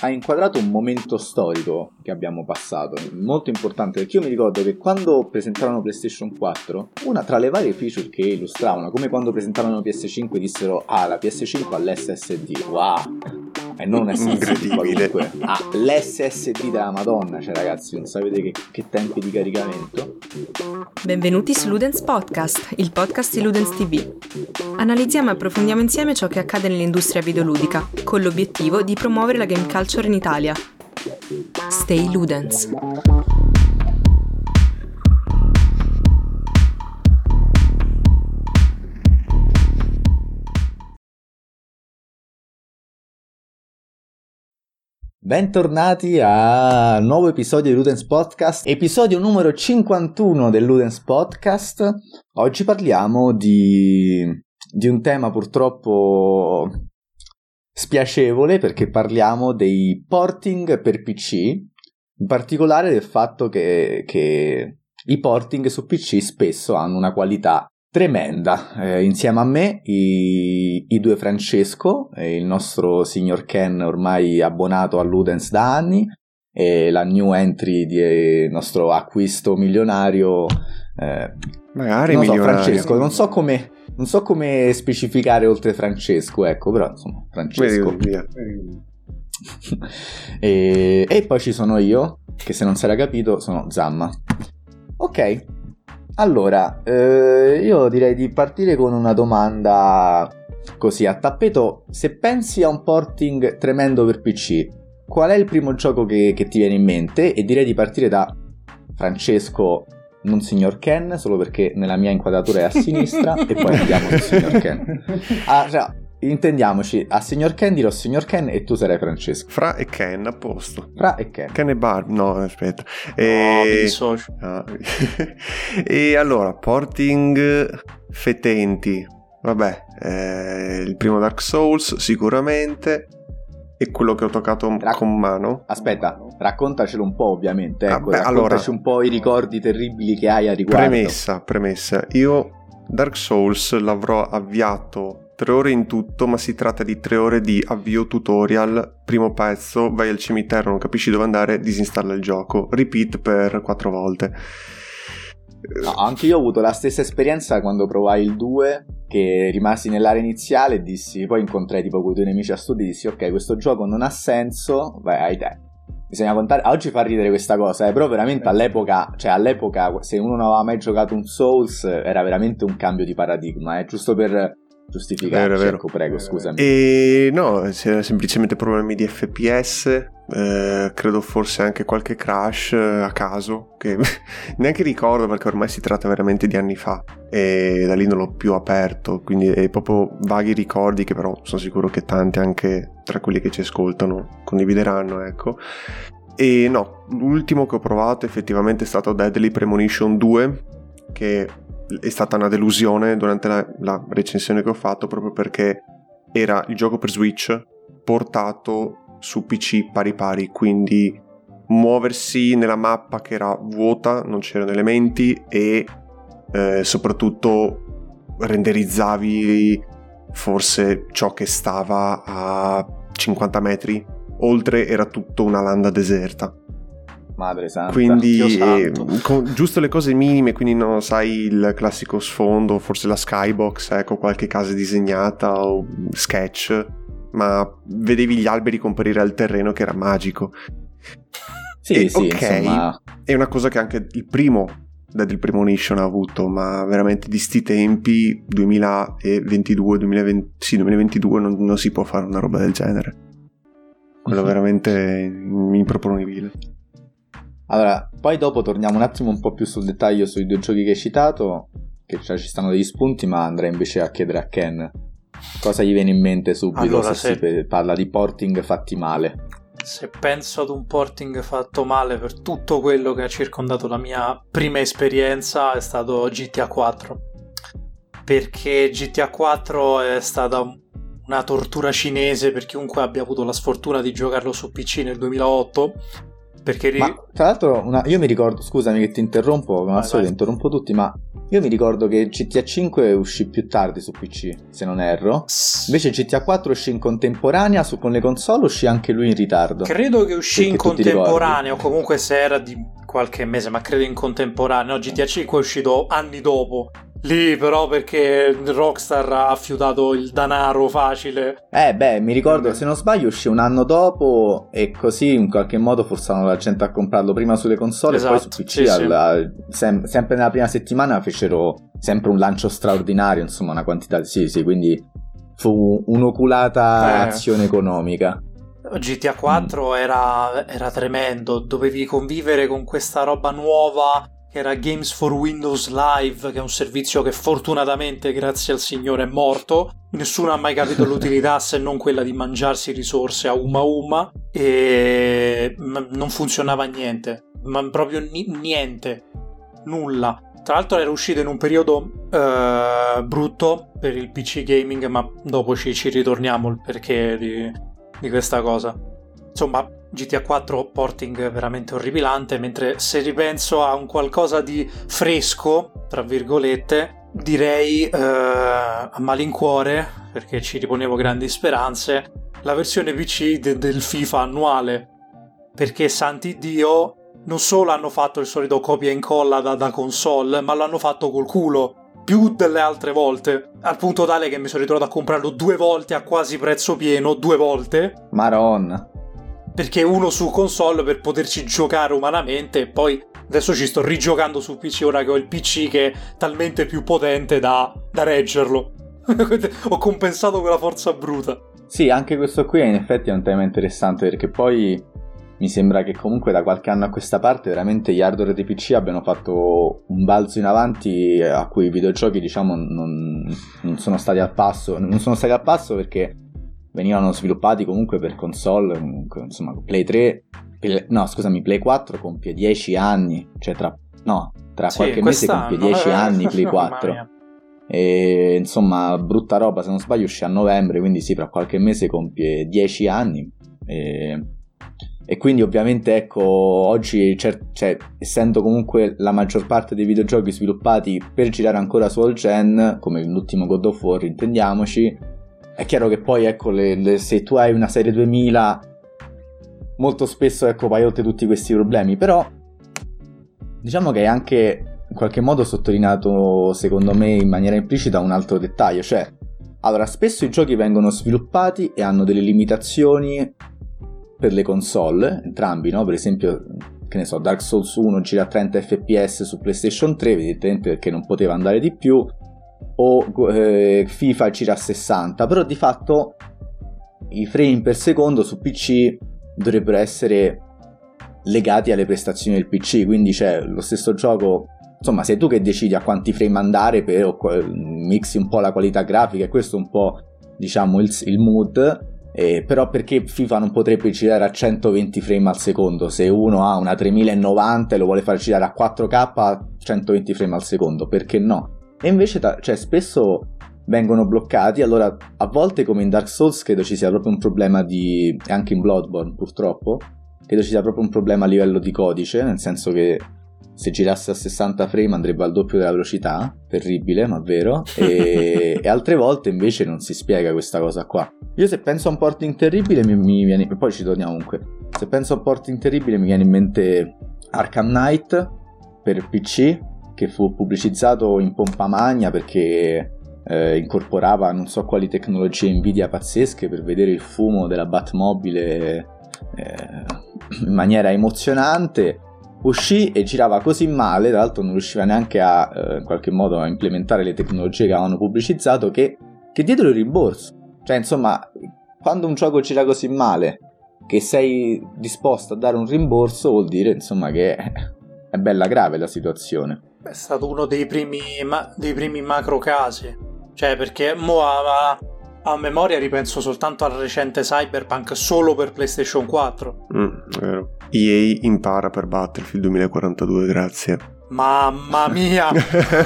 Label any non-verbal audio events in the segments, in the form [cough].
ha inquadrato un momento storico che abbiamo passato, molto importante, perché io mi ricordo che quando presentarono PlayStation 4, una tra le varie feature che illustravano, come quando presentarono PS5 dissero "Ah, la PS5 ha l'SSD". Wow! E non [laughs] SSD qualunque. Ah, l'SSD della Madonna, cioè ragazzi, non sapete che, che tempi di caricamento. Benvenuti su Ludens Podcast, il podcast di Ludens TV. Analizziamo e approfondiamo insieme ciò che accade nell'industria videoludica, con l'obiettivo di promuovere la game culture in Italia. Stay Ludens. Bentornati a nuovo episodio di Ludens Podcast, episodio numero 51 del Ludens Podcast. Oggi parliamo di, di un tema purtroppo spiacevole perché parliamo dei porting per PC, in particolare del fatto che, che i porting su PC spesso hanno una qualità tremenda. Eh, insieme a me i, i due Francesco, il nostro signor Ken ormai abbonato a Ludens da anni, e la new entry di eh, nostro acquisto milionario. Eh, Magari non so, milionario. Francesco, non so come. Non so come specificare oltre Francesco, ecco, però insomma, Francesco. Vedi, via. [laughs] e, e poi ci sono io, che se non si era capito sono Zamma. Ok, allora, eh, io direi di partire con una domanda così a tappeto. Se pensi a un porting tremendo per PC, qual è il primo gioco che, che ti viene in mente? E direi di partire da Francesco, non signor Ken, solo perché nella mia inquadratura è a sinistra, [laughs] e poi andiamo sul signor Ken. Ah, cioè, intendiamoci, a signor Ken dirò signor Ken e tu sarai Francesco. Fra e Ken, a posto. Fra e Ken. Ken e Barb, no, aspetta. No, E... mi dissocio. Ah. [laughs] e allora, porting fetenti. Vabbè, eh, il primo Dark Souls sicuramente. E quello che ho toccato Rac- con mano. Aspetta, raccontacelo un po' ovviamente, ecco, Vabbè, allora- raccontaci un po' i ricordi terribili che hai a riguardo. Premessa, premessa. Io Dark Souls l'avrò avviato tre ore in tutto, ma si tratta di tre ore di avvio tutorial. Primo pezzo, vai al cimitero, non capisci dove andare, disinstalla il gioco. Repeat per quattro volte. No, anche io ho avuto la stessa esperienza quando provai il 2, che rimasi nell'area iniziale e dissi, poi incontrai tipo quei due nemici a studio e dissi, ok, questo gioco non ha senso, vai ai te. Bisogna contare, oggi fa ridere questa cosa, eh, però veramente all'epoca, cioè all'epoca, se uno non aveva mai giocato un Souls, era veramente un cambio di paradigma, eh, giusto per giustificare. Vero, vero. Ecco, prego, scusami. E no, semplicemente problemi di FPS. eh, credo forse anche qualche crash eh, a caso che [laughs] neanche ricordo perché ormai si tratta veramente di anni fa e da lì non l'ho più aperto quindi è proprio vaghi ricordi che però sono sicuro che tanti anche tra quelli che ci ascoltano condivideranno ecco e no l'ultimo che ho provato effettivamente è stato Deadly Premonition 2 che è stata una delusione durante la, la recensione che ho fatto proprio perché era il gioco per Switch portato su PC pari pari, quindi muoversi nella mappa che era vuota, non c'erano elementi e eh, soprattutto renderizzavi forse ciò che stava a 50 metri, oltre era tutto una landa deserta. Madre santa. Quindi eh, con giusto le cose minime, quindi non sai il classico sfondo, forse la skybox, ecco, qualche casa disegnata o sketch, ma vedevi gli alberi comparire al terreno che era magico. Sì, E, sì, ok. insomma, È una cosa che anche il primo Deadly Premonition ha avuto, ma veramente di sti tempi 2022, 2020, sì, 2022 non, non si può fare una roba del genere. Quello Mhm. veramente improponibile. Allora, poi dopo torniamo un attimo un po' più sul dettaglio sui due giochi che hai citato, che già ci stanno degli spunti, ma andrei invece a chiedere a Ken cosa gli viene in mente subito Allora, se se- si parla di porting fatti male. Se penso ad un porting fatto male per tutto quello che ha circondato la mia prima esperienza è stato GTA 4. Perché GTA 4 è stata un- una tortura cinese per chiunque abbia avuto la sfortuna di giocarlo su PC nel 2008 Perché ri... Ma tra l'altro, una... io mi ricordo, scusami che ti interrompo, come al solito interrompo tutti, ma io mi ricordo che GTA 5 uscì più tardi su PC, se non erro. Invece GTA 4 uscì in contemporanea, su... con le console uscì anche lui in ritardo. Credo che uscì in contemporanea, o comunque se era di qualche mese, ma credo in contemporanea. No, GTA 5 è uscito anni dopo. Lì però perché Rockstar ha fiutato il denaro facile. Eh beh, mi ricordo, se non sbaglio, uscì un anno dopo e così in qualche modo forzavano la gente a comprarlo prima sulle console esatto, e poi su PC sì, alla, sì. Sem- sempre nella prima settimana fecero sempre un lancio straordinario, insomma una quantità di... Sì, sì, quindi fu un'oculata eh. azione economica. GTA 4 mm. era, era tremendo, dovevi convivere con questa roba nuova era Games for Windows Live, che è un servizio che fortunatamente, grazie al Signore, è morto. Nessuno ha mai capito l'utilità se non quella di mangiarsi risorse a uma uma e non funzionava niente, ma proprio ni- niente, nulla. Tra l'altro era uscito in un periodo uh, brutto per il PC gaming, ma dopo ci, ci ritorniamo perché di, di questa cosa. Insomma, GTA 4 porting veramente orripilante, mentre se ripenso a un qualcosa di fresco, tra virgolette, direi eh, a malincuore, perché ci riponevo grandi speranze, la versione PC de- del FIFA annuale. Perché santi Dio, non solo hanno fatto il solito copia e incolla da, da console, ma l'hanno fatto col culo più delle altre volte, al punto tale che mi sono ritrovato a comprarlo due volte a quasi prezzo pieno, due volte. Maron perché uno su console per poterci giocare umanamente e poi adesso ci sto rigiocando su PC ora che ho il PC che è talmente più potente da, da reggerlo. [laughs] ho compensato quella forza bruta. Sì, anche questo qui in effetti è un tema interessante perché poi mi sembra che comunque da qualche anno a questa parte veramente gli hardware dei PC abbiano fatto un balzo in avanti a cui i videogiochi diciamo non, non sono stati al passo. Non sono stati al passo perché venivano sviluppati comunque per console, insomma Play 3, Play, no scusami, Play 4 compie 10 anni, cioè tra, no, tra sì, qualche mese compie 10 anni Play 4. E insomma, brutta roba, se non sbaglio uscì a novembre, quindi sì, tra qualche mese compie 10 anni. E, e quindi ovviamente ecco, oggi cer- cioè, essendo comunque la maggior parte dei videogiochi sviluppati per girare ancora su all gen, come l'ultimo God of War, intendiamoci, è chiaro che poi, ecco, le, le, se tu hai una serie 2000, molto spesso, ecco, vai oltre tutti questi problemi. Però, diciamo che è anche in qualche modo sottolineato, secondo me, in maniera implicita un altro dettaglio. Cioè, allora, spesso i giochi vengono sviluppati e hanno delle limitazioni per le console, entrambi, no? Per esempio, che ne so, Dark Souls 1 gira a 30 fps su PlayStation 3, evidentemente perché non poteva andare di più o eh, FIFA gira a 60, però di fatto i frame per secondo su PC dovrebbero essere legati alle prestazioni del PC, quindi c'è lo stesso gioco, insomma sei tu che decidi a quanti frame andare per mixi un po' la qualità grafica e questo è un po' diciamo il, il mood, eh, però perché FIFA non potrebbe girare a 120 frame al secondo se uno ha una 3090 e lo vuole far girare a 4K a 120 frame al secondo, perché no? E invece, cioè, spesso vengono bloccati. Allora, a volte, come in Dark Souls, credo ci sia proprio un problema di. e anche in Bloodborne, purtroppo. Credo ci sia proprio un problema a livello di codice, nel senso che se girasse a 60 frame andrebbe al doppio della velocità. Terribile, ma vero. E, [laughs] e altre volte invece non si spiega questa cosa qua. Io, se penso a un porting terribile, mi, mi viene. poi ci torniamo comunque. Se penso a un porting terribile, mi viene in mente Arkham Knight per PC che fu pubblicizzato in pompa magna perché eh, incorporava non so quali tecnologie Nvidia pazzesche per vedere il fumo della Batmobile eh, in maniera emozionante. Uscì e girava così male, tra l'altro non riusciva neanche a eh, in qualche modo a implementare le tecnologie che avevano pubblicizzato che, che diedero il rimborso. Cioè, insomma, quando un gioco gira così male che sei disposto a dare un rimborso, vuol dire insomma che è bella grave la situazione. È stato uno dei primi, ma- dei primi macro casi. Cioè, perché mo a, a, a, memoria ripenso soltanto al recente Cyberpunk solo per PlayStation 4. Mm, vero. EA impara per Battlefield 2042, grazie. Mamma mia!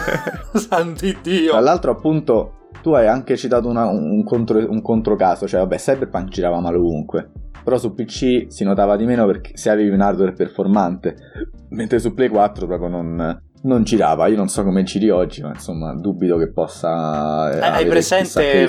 [laughs] Santi Dio! Tra l'altro, appunto, tu hai anche citato una, un, contro, un controcaso, cioè vabbè, Cyberpunk girava male ovunque. però su PC si notava di meno perché se avevi un hardware performante, mentre su Play 4 proprio non, non girava. Io non so come giri oggi, ma insomma dubito che possa. Eh, hai presente?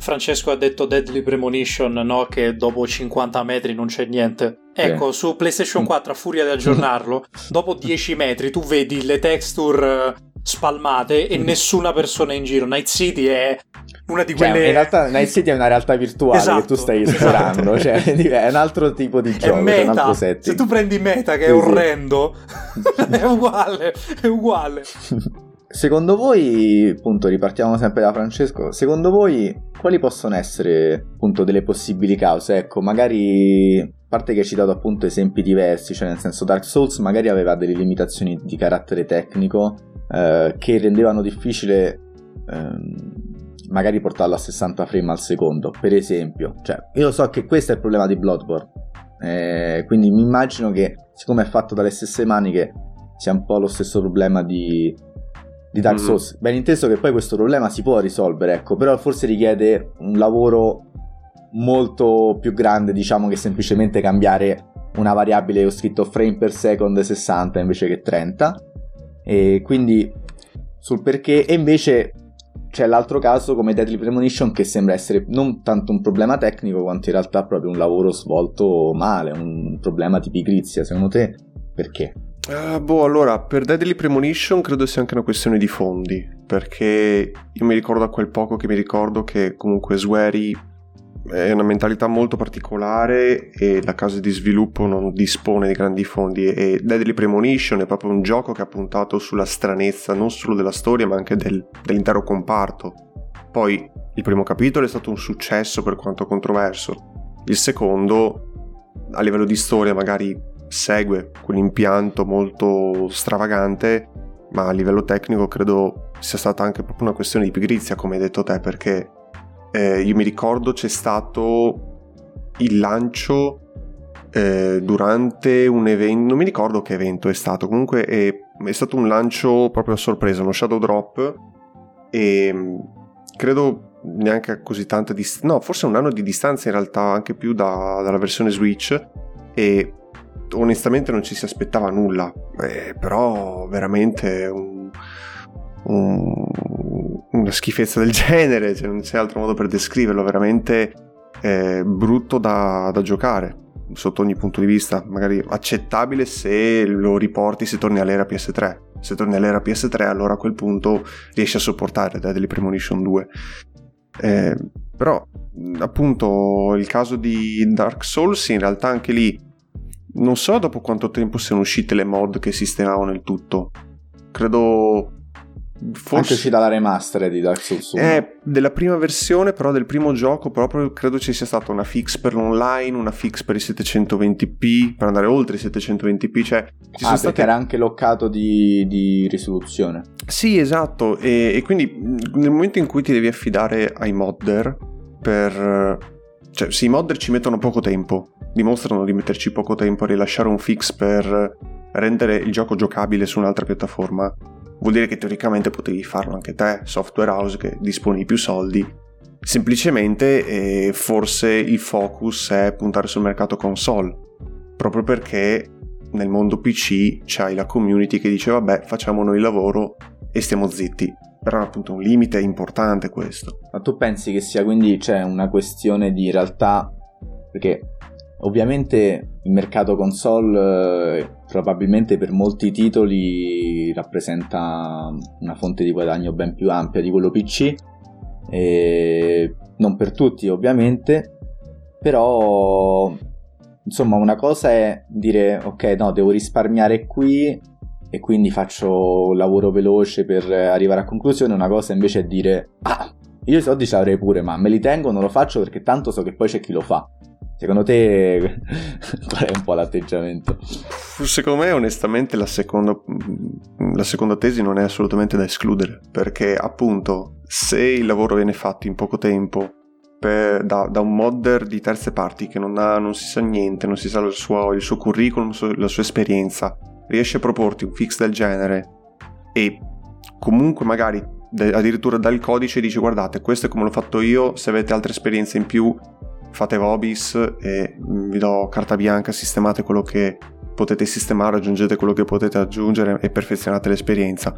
Francesco ha detto Deadly Premonition, no? Che dopo 50 metri non c'è niente. Ecco, sì. su PlayStation 4 a furia di aggiornarlo, [laughs] dopo 10 metri tu vedi le texture spalmate e nessuna persona in giro. Night City è una di quelle. Cioè, in realtà Night City è una realtà virtuale esatto, che tu stai esplorando, esatto. cioè [laughs] [laughs] è un altro tipo di gioco. È meta. Se tu prendi meta che è orrendo, [laughs] è uguale, è uguale. Secondo voi, appunto, ripartiamo sempre da Francesco. Secondo voi, quali possono essere, appunto, delle possibili cause? Ecco, magari, a parte che hai citato appunto esempi diversi, cioè nel senso Dark Souls magari aveva delle limitazioni di carattere tecnico eh, che rendevano difficile ehm, magari portarlo a 60 frame al secondo, per esempio. Cioè, io so che questo è il problema di Bloodborne. Eh, quindi mi immagino che, siccome è fatto dalle stesse maniche, sia un po' lo stesso problema di, di Dark mm-hmm. Souls. Ben inteso che poi questo problema si può risolvere, ecco, però forse richiede un lavoro molto più grande, diciamo, che semplicemente cambiare una variabile, ho scritto frame per second 60 invece che 30. E quindi sul perché, e invece c'è l'altro caso come Deadly Premonition che sembra essere non tanto un problema tecnico quanto in realtà proprio un lavoro svolto male, un problema di pigrizia. Secondo te perché? Uh, boh, allora, per Deadly Premonition credo sia anche una questione di fondi, perché io mi ricordo a quel poco che mi ricordo che comunque Swery è una mentalità molto particolare e la casa di sviluppo non dispone di grandi fondi e Deadly Premonition è proprio un gioco che ha puntato sulla stranezza non solo della storia ma anche del, dell'intero comparto. Poi il primo capitolo è stato un successo per quanto controverso, il secondo a livello di storia magari segue quell'impianto molto stravagante ma a livello tecnico credo sia stata anche proprio una questione di pigrizia come hai detto te perché eh, io mi ricordo c'è stato il lancio eh, durante un evento, non mi ricordo che evento è stato, comunque è, è stato un lancio proprio a sorpresa, uno shadow drop e mm, credo neanche così tanta distanza, no forse un anno di distanza in realtà anche più da, dalla versione Switch e onestamente non ci si aspettava nulla, eh, però veramente un, un, una schifezza del [laughs] genere, cioè non c'è altro modo per descriverlo, veramente eh, brutto da, da, giocare sotto ogni punto di vista, magari accettabile se lo riporti se torni all'era PS3. Se torni all'era PS3 allora a quel punto riesci a sopportare Deadly Premonition 2. Eh, però appunto il caso di Dark Souls in realtà anche lì non so dopo quanto tempo siano uscite le mod che sistemavano il tutto. Credo Forse... Anche uscita la remaster di Dark Souls 1. Eh, della prima versione, però del primo gioco, proprio credo ci sia stata una fix per l'online, una fix per i 720p, per andare oltre i 720p. Cioè, ci ah, state... era anche loccato di, di risoluzione. Sì, esatto. E, e, quindi nel momento in cui ti devi affidare ai modder per... Cioè, sì, i modder ci mettono poco tempo. Dimostrano di metterci poco tempo a rilasciare un fix per rendere il gioco giocabile su un'altra piattaforma vuol dire che teoricamente potevi farlo anche te, software house che disponi di più soldi. Semplicemente eh, forse il focus è puntare sul mercato console, proprio perché nel mondo PC c'hai la community che dice vabbè facciamo noi il lavoro e stiamo zitti. Però è appunto un limite importante questo. Ma tu pensi che sia quindi c'è una questione di realtà perché Ovviamente il mercato console eh, probabilmente per molti titoli rappresenta una fonte di guadagno ben più ampia di quello PC, e non per tutti ovviamente, però insomma una cosa è dire ok no devo risparmiare qui e quindi faccio un lavoro veloce per arrivare a conclusione, una cosa invece è dire ah io i soldi ce l'avrei pure ma me li tengo, non lo faccio perché tanto so che poi c'è chi lo fa Secondo te [laughs] qual è un po' l'atteggiamento? Secondo me onestamente la seconda, la seconda tesi non è assolutamente da escludere, perché appunto se il lavoro viene fatto in poco tempo per, da, da, un modder di terze parti che non, ha, non si sa niente, non si sa il suo, il suo curriculum, la sua esperienza, riesce a proporti un fix del genere e comunque magari addirittura dal codice dice guardate questo è come l'ho fatto io, se avete altre esperienze in più fate Vobis e vi do carta bianca, sistemate quello che potete sistemare, aggiungete quello che potete aggiungere e perfezionate l'esperienza.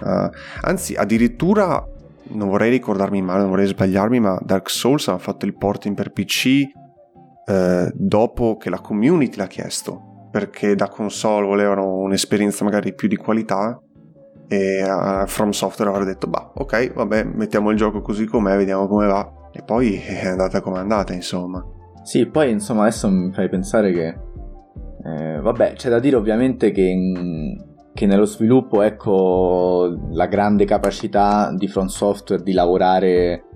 Uh, anzi, addirittura non vorrei ricordarmi male, non vorrei sbagliarmi, ma Dark Souls ha fatto il porting per PC eh, dopo che la community l'ha chiesto, perché da console volevano un'esperienza magari più di qualità e uh, From Software aveva detto, bah, ok, vabbè, mettiamo il gioco così com'è, vediamo come va. E poi è andata come è andata, insomma. Sì, poi insomma adesso mi fai pensare che... Eh, vabbè, c'è da dire ovviamente che che nello sviluppo ecco la grande capacità di Front Software di lavorare,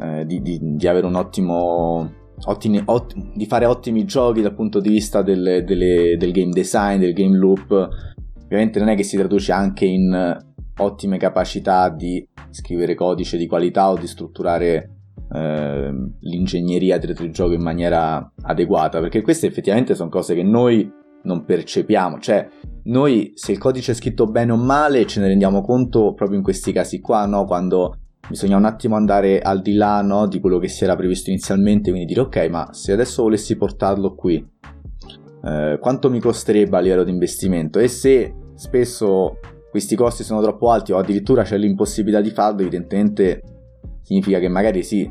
eh, di, di, di, avere un ottimo, ottimi, ottimi, di fare ottimi giochi dal punto di vista del, delle, del game design, del game loop, ovviamente non è che si traduce anche in ottime capacità di scrivere codice di qualità o di strutturare eh, l'ingegneria dietro il gioco in maniera adeguata, perché queste effettivamente sono cose che noi non percepiamo, cioè noi se il codice è scritto bene o male ce ne rendiamo conto proprio in questi casi qua, no? Quando bisogna un attimo andare al di là no? di quello che si era previsto inizialmente, quindi dire ok, ma se adesso volessi portarlo qui, eh, quanto mi costerebbe a livello di investimento? E se spesso questi costi sono troppo alti o addirittura c'è l'impossibilità di farlo, evidentemente significa che magari sì,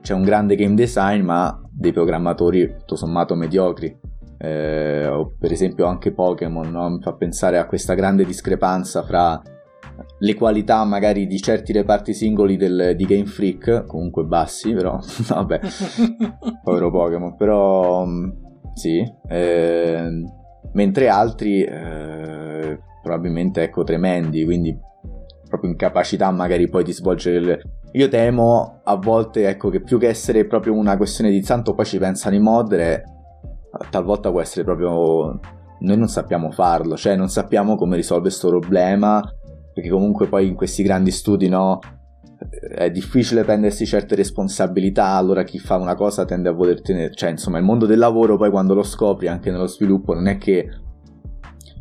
c'è un grande game design, ma dei programmatori tutto sommato mediocri eh, per esempio anche Pokémon, no? mi fa pensare a questa grande discrepanza fra le qualità magari di certi reparti singoli del, di Game Freak, comunque bassi però, [laughs] vabbè, [laughs] povero Pokémon, però mm, sì, eh, mentre altri eh, probabilmente ecco tremendi, quindi proprio incapacità magari poi di svolgere le... Io temo a volte ecco che più che essere proprio una questione di santo poi ci pensano i modder talvolta può essere proprio noi non sappiamo farlo, cioè non sappiamo come risolvere questo problema, perché comunque poi in questi grandi studi no, è difficile prendersi certe responsabilità, allora chi fa una cosa tende a voler tenere, cioè insomma il mondo del lavoro poi quando lo scopri anche nello sviluppo non è che,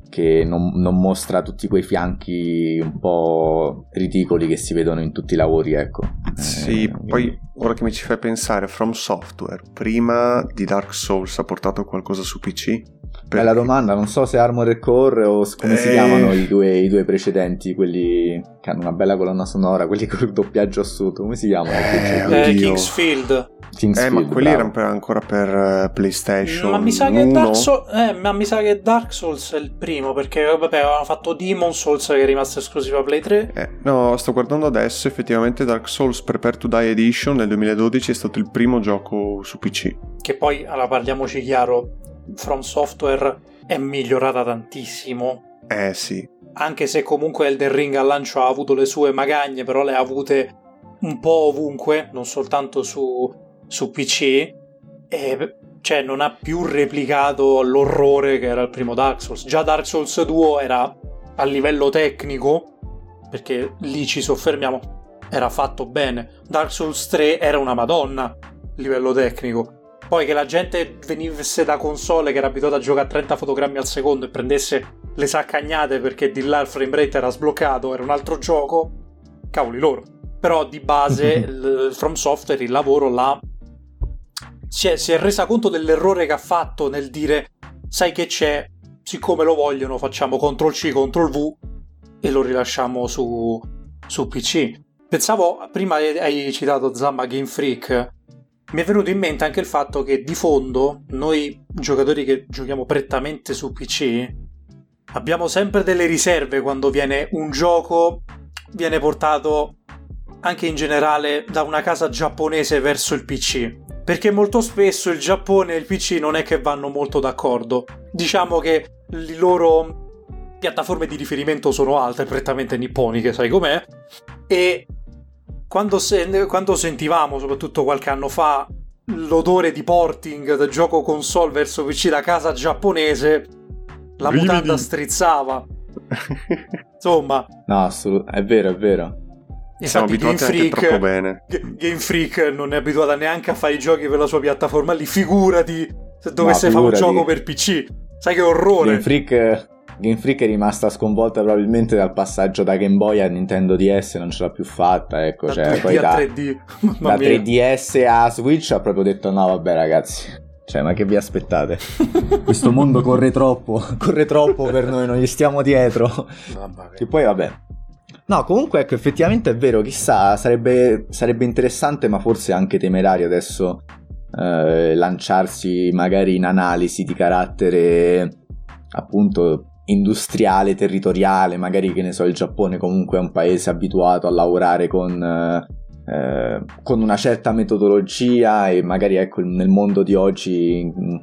che non, non, mostra tutti quei fianchi un po' ridicoli che si vedono in tutti i lavori, ecco. Sì, eh, poi ora che mi ci fai pensare, From Software, prima di Dark Souls ha portato qualcosa su PC? Perché... Bella domanda, non so se Armored Core o come eh... si chiamano i due, i due, precedenti, quelli che hanno una bella colonna sonora, quelli con il doppiaggio assurdo, come si chiamano? Eh, eh, Kingsfield. Kingsfield, eh, ma quelli bravo. erano per, ancora per uh, PlayStation. Ma mi, sa che Dark Souls, eh, ma mi sa che Dark Souls è il primo, perché vabbè, avevano fatto Demon Souls che è rimasto esclusivo a Play 3. Eh, no, sto guardando adesso, effettivamente Dark Souls Prepare to Die Edition nel 2012 è stato il primo gioco su PC. Che poi, allora parliamoci chiaro, From Software è migliorata tantissimo. Eh sì. Anche se comunque Elden Ring al lancio ha avuto le sue magagne, però le ha avute un po' ovunque, non soltanto su, su PC. E cioè non ha più replicato l'orrore che era il primo Dark Souls. Già Dark Souls 2 era a livello tecnico, perché lì ci soffermiamo, era fatto bene. Dark Souls 3 era una madonna a livello tecnico. Poi che la gente venisse da console che era abituata a giocare a 30 fotogrammi al secondo e prendesse le saccagnate perché di là il frame rate era sbloccato, era un altro gioco, cavoli loro. Però di base [laughs] il From Software il lavoro l'ha... Si è, si è resa conto dell'errore che ha fatto nel dire sai che c'è, siccome lo vogliono facciamo CTRL C, CTRL V e lo rilasciamo su, su PC. Pensavo, prima hai citato Zamma Game Freak, mi è venuto in mente anche il fatto che di fondo noi giocatori che giochiamo prettamente su PC abbiamo sempre delle riserve quando viene un gioco viene portato anche in generale da una casa giapponese verso il PC perché molto spesso il Giappone e il PC non è che vanno molto d'accordo. Diciamo che le loro piattaforme di riferimento sono altre prettamente nipponiche sai com'è e quando, se- quando sentivamo, soprattutto qualche anno fa, l'odore di porting da gioco console verso PC da casa giapponese, la Brividi. mutanda strizzava. [laughs] Insomma, no, assolutamente è vero, è vero. Siamo abituati Game Freak, troppo bene. Game Freak non è abituata neanche a fare i giochi per la sua piattaforma lì, figurati se dovesse fare un gioco per PC. Sai che orrore. Game Freak Game Freak è rimasta sconvolta probabilmente dal passaggio da Game Boy a Nintendo DS, non ce l'ha più fatta, ecco, Da cioè 3D poi da, 3D. da [laughs] Mamma mia. 3DS a Switch ha proprio detto no vabbè ragazzi, cioè ma che vi aspettate? [laughs] Questo mondo corre troppo, corre troppo per noi, non gli stiamo dietro. Che poi vabbè. No, comunque ecco, effettivamente è vero, chissà, sarebbe, sarebbe interessante ma forse anche temerario adesso eh, lanciarsi magari in analisi di carattere appunto industriale, territoriale, magari che ne so, il Giappone comunque è un paese abituato a lavorare con, eh, eh, con una certa metodologia e magari ecco nel mondo di oggi, mm,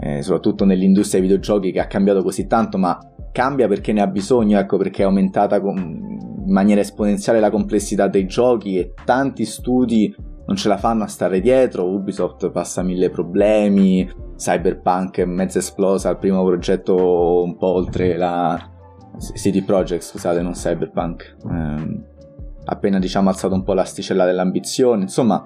eh, soprattutto nell'industria dei videogiochi che ha cambiato così tanto, ma cambia perché ne ha bisogno, ecco perché è aumentata con- in maniera esponenziale la complessità dei giochi e tanti studi non ce la fanno a stare dietro, Ubisoft passa mille problemi, Cyberpunk è mezza esplosa, il primo progetto un po' oltre la City Project, scusate, non Cyberpunk. Ehm, appena diciamo alzato un po' l'asticella dell'ambizione, insomma,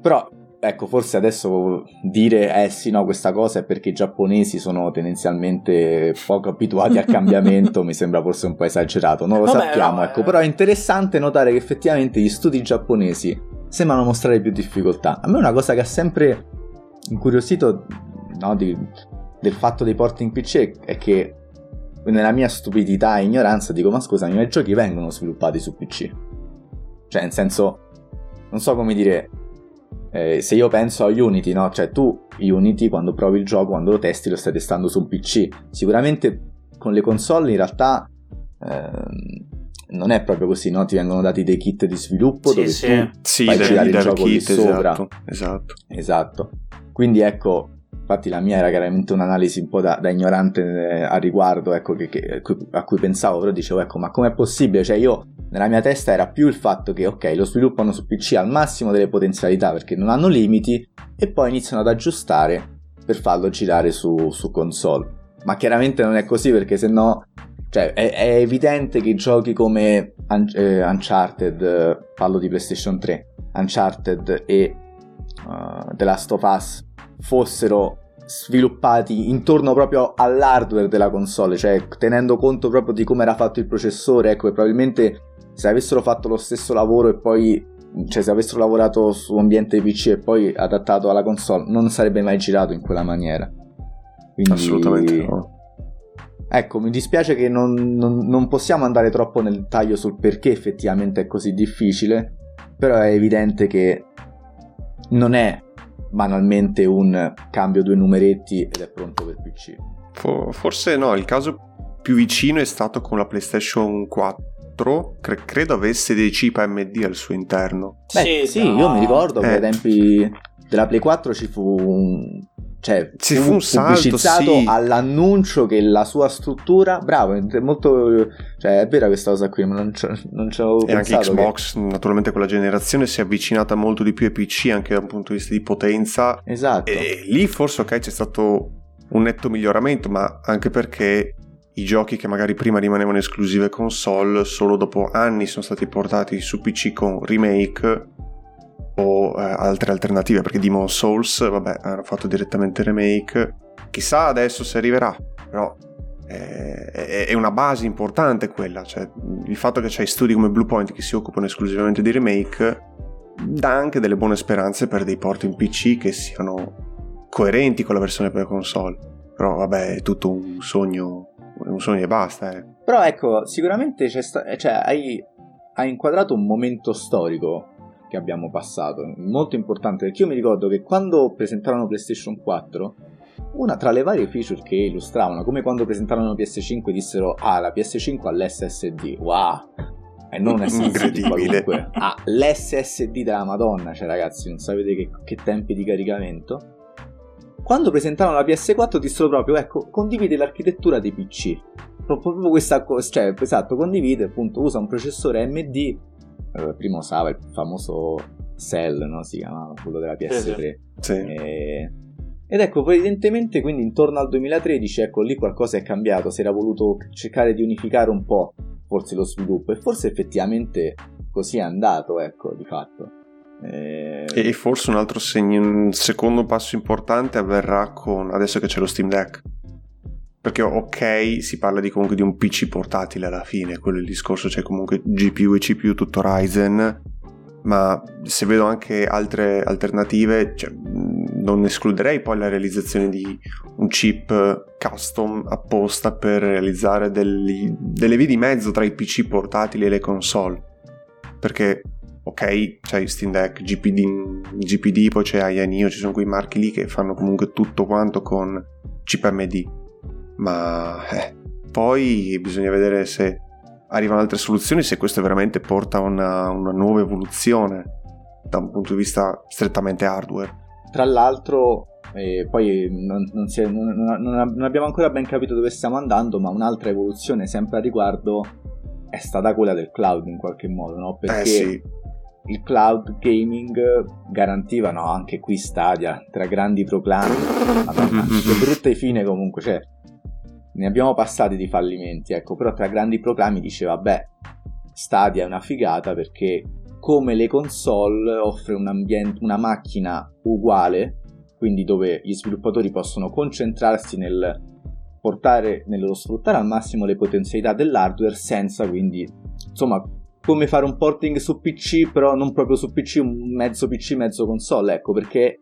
però ecco, forse adesso dire eh sì, no, questa cosa è perché i giapponesi sono tendenzialmente poco abituati al cambiamento, [laughs] mi sembra forse un po' esagerato, non lo Vabbè, sappiamo, no, ecco, però è interessante notare che effettivamente gli studi giapponesi sembrano mostrare più difficoltà. A me una cosa che ha sempre incuriosito no, di- del fatto dei porting PC è che nella mia stupidità e ignoranza dico ma scusami, ma i giochi vengono sviluppati su PC? Cioè, nel senso, non so come dire, eh, se io penso a Unity, no? Cioè tu Unity quando provi il gioco, quando lo testi, lo stai testando su un PC. Sicuramente con le console in realtà ehm, non è proprio così, no? Ti vengono dati dei kit di sviluppo Sì, dove sì. tu Sì, Fai girare il gioco lì kit, sopra. esatto, esatto. Esatto. Quindi ecco, infatti la mia era chiaramente un'analisi un po' da, da ignorante eh, a riguardo, ecco, che, che- a, cui, a cui pensavo, però dicevo, ecco, ma com'è possibile? Cioè io, nella mia testa era più il fatto che, ok, lo sviluppano su PC al massimo delle potenzialità perché non hanno limiti e poi iniziano ad aggiustare per farlo girare su, su console. Ma chiaramente non è così perché se no... Cioè, è, è evidente che giochi come Un- eh, Uncharted, parlo di PlayStation 3, Uncharted e uh, The Last of Us fossero sviluppati intorno proprio all'hardware della console, cioè tenendo conto proprio di come era fatto il processore, ecco, e probabilmente se avessero fatto lo stesso lavoro e poi cioè se avessero lavorato su un ambiente PC e poi adattato alla console, non sarebbe mai girato in quella maniera. Quindi, Assolutamente no. Ecco, mi dispiace che non, non- non possiamo andare troppo nel dettaglio sul perché effettivamente è così difficile, però è evidente che non è banalmente un cambio due numeretti ed è pronto per PC. Fo- Forse no, il caso più vicino è stato con la PlayStation 4, cre- credo avesse dei chip AMD al suo interno. Beh, sì, no. io mi ricordo che Eh. ai tempi della Play 4 ci fu un... Cioè, Ci fu un salto, sì. all'annuncio che la sua struttura, bravo, è molto, cioè è vera questa cosa qui, ma non ci avevo E anche pensato che- Xbox, naturalmente quella generazione, si è avvicinata molto di più ai PC anche da un punto di vista di potenza. Esatto. E lì forse ok c'è stato un netto miglioramento, ma anche perché i giochi che magari prima rimanevano esclusive console, solo dopo anni sono stati portati su PC con remake o eh, altre alternative, perché Demon Souls, vabbè, hanno fatto direttamente remake. Chissà adesso se arriverà, però eh, è una base importante quella, cioè il fatto che c'hai studi come Bluepoint che si occupano esclusivamente di remake dà anche delle buone speranze per dei port in PC che siano coerenti con la versione per console. Però vabbè, è tutto un sogno, un sogno e basta, eh. Però ecco, sicuramente c'è sta- cioè, hai, hai inquadrato un momento storico che abbiamo passato, molto importante, perché io mi ricordo che quando presentarono PlayStation 4, una tra le varie feature che illustravano, come quando presentarono PS5 dissero, ah, la PS5 ha l'SSD, wow! E non [laughs] SSD Incredibile. qualunque, ha l'SSD della Madonna, cioè ragazzi, non sapete che, che tempi di caricamento. Quando presentarono la PS4 dissero proprio, ecco, condivide l'architettura dei PC. Proprio questa cosa, cioè, esatto, condivide, appunto, usa un processore AMD, eh, prima usava il famoso Cell, no? Si chiamava quello della PS3. Sì. E- Ed ecco, poi evidentemente, quindi intorno al 2013, ecco, lì qualcosa è cambiato, si era voluto cercare di unificare un po' forse lo sviluppo, e forse effettivamente così è andato, ecco, di fatto. Eh, E forse un altro segno, un secondo passo importante avverrà con adesso che c'è lo Steam Deck. Perché ok, si parla di comunque di un PC portatile alla fine, quello è il discorso, c'è comunque GPU e CPU tutto Ryzen, ma se vedo anche altre alternative, cioè, non escluderei poi la realizzazione di un chip custom apposta per realizzare degli, delle vie di mezzo tra i PC portatili e le console. Perché, ok, c'è Steam Deck, GPD, GPD poi c'è Ayanio, ci sono quei marchi lì che fanno comunque tutto quanto con chip AMD ma eh, poi bisogna vedere se arrivano altre soluzioni, se questo veramente porta a una, una nuova evoluzione da un punto di vista strettamente hardware. Tra l'altro, eh, poi non, non, è, non, non, abbiamo ancora ben capito dove stiamo andando, ma un'altra evoluzione sempre a riguardo è stata quella del cloud in qualche modo, no? Perché eh sì. il cloud gaming garantiva, no, anche qui Stadia, tra grandi proclami, madonna, [laughs] che brutte fine comunque, cioè ne abbiamo passati di fallimenti, ecco, però tra grandi proclami diceva, beh, Stadia è una figata perché come le console offre un ambiente, una macchina uguale, quindi dove gli sviluppatori possono concentrarsi nel portare, nello sfruttare al massimo le potenzialità dell'hardware senza quindi, insomma, come fare un porting su PC, però non proprio su PC, un mezzo PC, mezzo console, ecco, perché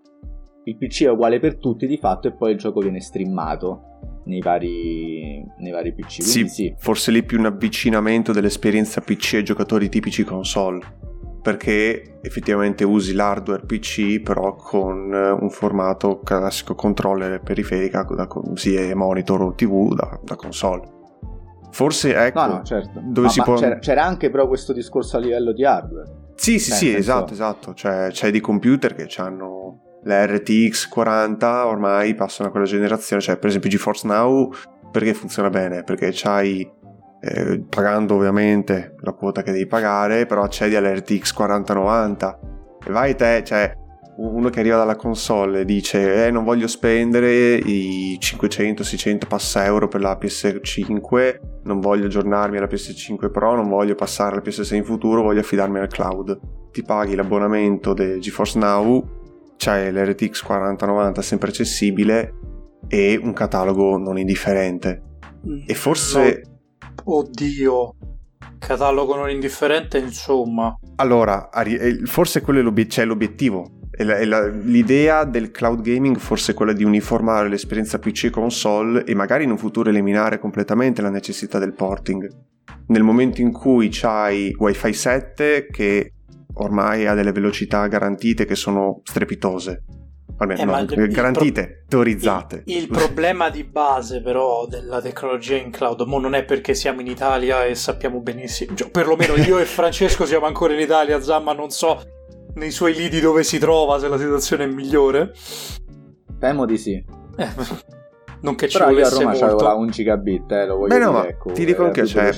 il PC è uguale per tutti di fatto e poi il gioco viene streamato nei vari, nei vari PC. Sì, sì, forse lì più un avvicinamento dell'esperienza PC ai giocatori tipici console. Perché effettivamente usi l'hardware PC però con un formato classico controller periferica, da, sia monitor o TV da, da console. Forse ecco no, no, certo. dove no, si può... c'era, c'era, anche però questo discorso a livello di hardware. Sì, sì, sì, esatto, esatto. Cioè, c'è dei computer che hanno la RTX 40 ormai passano a quella generazione, cioè per esempio GeForce Now perché funziona bene? Perché c'hai eh, pagando ovviamente la quota che devi pagare, però accedi all'RTX 4090 e vai te, cioè uno che arriva dalla console e dice eh, non voglio spendere i 500-600 passa euro per la PS5 non voglio aggiornarmi alla PS5 Pro non voglio passare alla PS6 in futuro voglio affidarmi al cloud ti paghi l'abbonamento del GeForce Now c'è l'RTX 4090 sempre accessibile e un catalogo non indifferente. Mm, e forse... No. Oddio, catalogo non indifferente, insomma. Allora, forse quello è l'obiet- c'è l'obiettivo. l'idea del cloud gaming forse è quella di uniformare l'esperienza PC e console e magari in un futuro eliminare completamente la necessità del porting. Nel momento in cui c'hai Wi-Fi 7 che ormai ha delle velocità garantite che sono strepitose. Almeno eh, no, garantite, pro- teorizzate. Il, il, problema di base però della tecnologia in cloud, mo non è perché siamo in Italia e sappiamo benissimo, cioè, perlomeno io e Francesco siamo ancora in Italia, Zamma non so nei suoi lidi dove si trova, se la situazione è migliore. Temo di sì. Eh, non che ci Però volesse io a Roma molto. la 1 gigabit, eh, lo voglio Beh, dire, no, ma ecco, ti dico anche, cioè,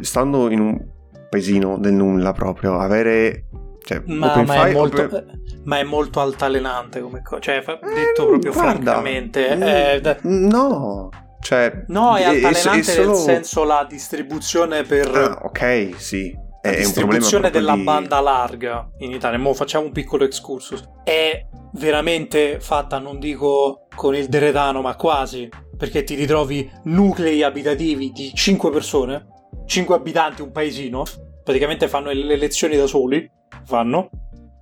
stando in un paesino del nulla proprio, avere cioè, ma, ma, è molto, open... ma, è molto, altalenante come cosa, cioè, detto eh, proprio guarda, francamente. Mm, è... No, cioè, no, è altalenante è, è solo... nel senso la distribuzione per... Ah, ok, sì. La è distribuzione della di... banda larga in Italia, mo facciamo un piccolo excursus, è veramente fatta, non dico con il deretano, ma quasi, perché ti ritrovi nuclei abitativi di 5 persone, 5 abitanti, un paesino, praticamente fanno le elezioni da soli, fanno,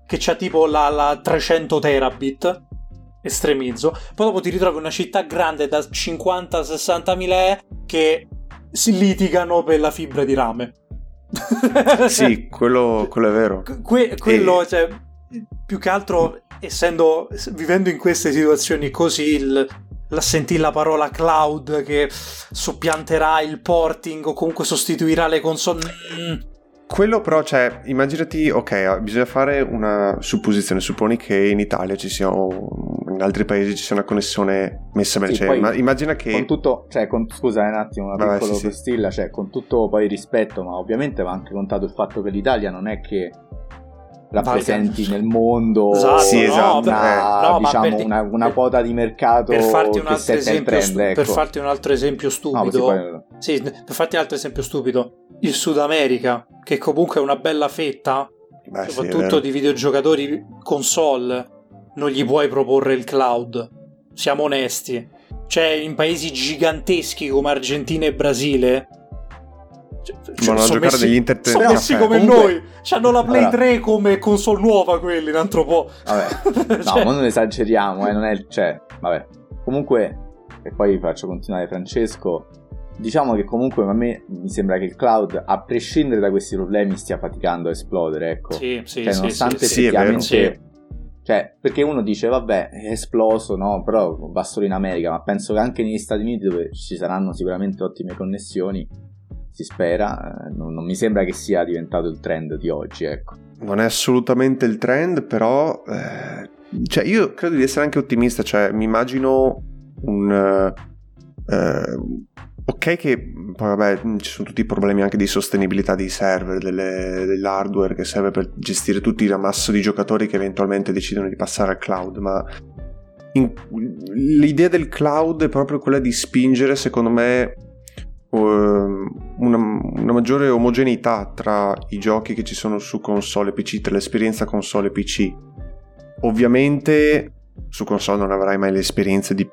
che c'ha tipo la, la 300 terabit, estremizzo, poi dopo ti ritrovi una città grande da 50-60 mila che si litigano per la fibra di rame. [laughs] sì, quello, quello, è vero. Que- quello, e... cioè, più che altro, essendo, vivendo in queste situazioni così, il, la sentì la parola cloud che soppianterà il porting o comunque sostituirà le console. Quello però, cioè, immaginati, ok, bisogna fare una supposizione, supponi che in Italia ci sia, o in altri paesi ci sia una connessione messa bene, sì, cioè, immagina che... Con tutto, cioè, con, scusa un attimo, una Vabbè, piccola sì, postilla, sì. cioè, con tutto poi rispetto, ma ovviamente va anche contato il fatto che l'Italia non è che rappresenti nel mondo esatto, sì, esatto. una, eh. no, diciamo, di, una, una per, quota di mercato per farti un altro esempio trend, ecco. per farti un altro esempio stupido no, poi... sì, per farti un altro esempio stupido il Sud America che comunque è una bella fetta Beh, soprattutto sì, di videogiocatori console non gli puoi proporre il cloud siamo onesti cioè in paesi giganteschi come Argentina e Brasile cioè, vanno a giocare messi, degli inter sono messi come Comunque, noi. Hanno la Play allora, 3 come console nuova quelli un altro po' vabbè. [laughs] Cioè. no non esageriamo eh, non è cioè vabbè. Comunque e poi faccio continuare Francesco diciamo che comunque a me mi sembra che il cloud a prescindere da questi problemi stia faticando a esplodere ecco. Sì, sì, cioè, sì, nonostante sì, effettivamente cioè, perché uno dice, vabbè, è esploso, no? Però va solo in America, ma penso che anche negli Stati Uniti, dove ci saranno sicuramente ottime connessioni, si spera, eh, non, non, mi sembra che sia diventato il trend di oggi, ecco. Non è assolutamente il trend, però eh, cioè io credo di essere anche ottimista, cioè mi immagino un eh, ok che poi vabbè ci sono tutti i problemi anche di sostenibilità dei server, delle, dell'hardware che serve per gestire tutti la massa di giocatori che eventualmente decidono di passare al cloud, ma in, l'idea del cloud è proprio quella di spingere secondo me una, una, maggiore omogeneità tra i giochi che ci sono su console PC, tra l'esperienza console PC. Ovviamente su console non avrai mai l'esperienza di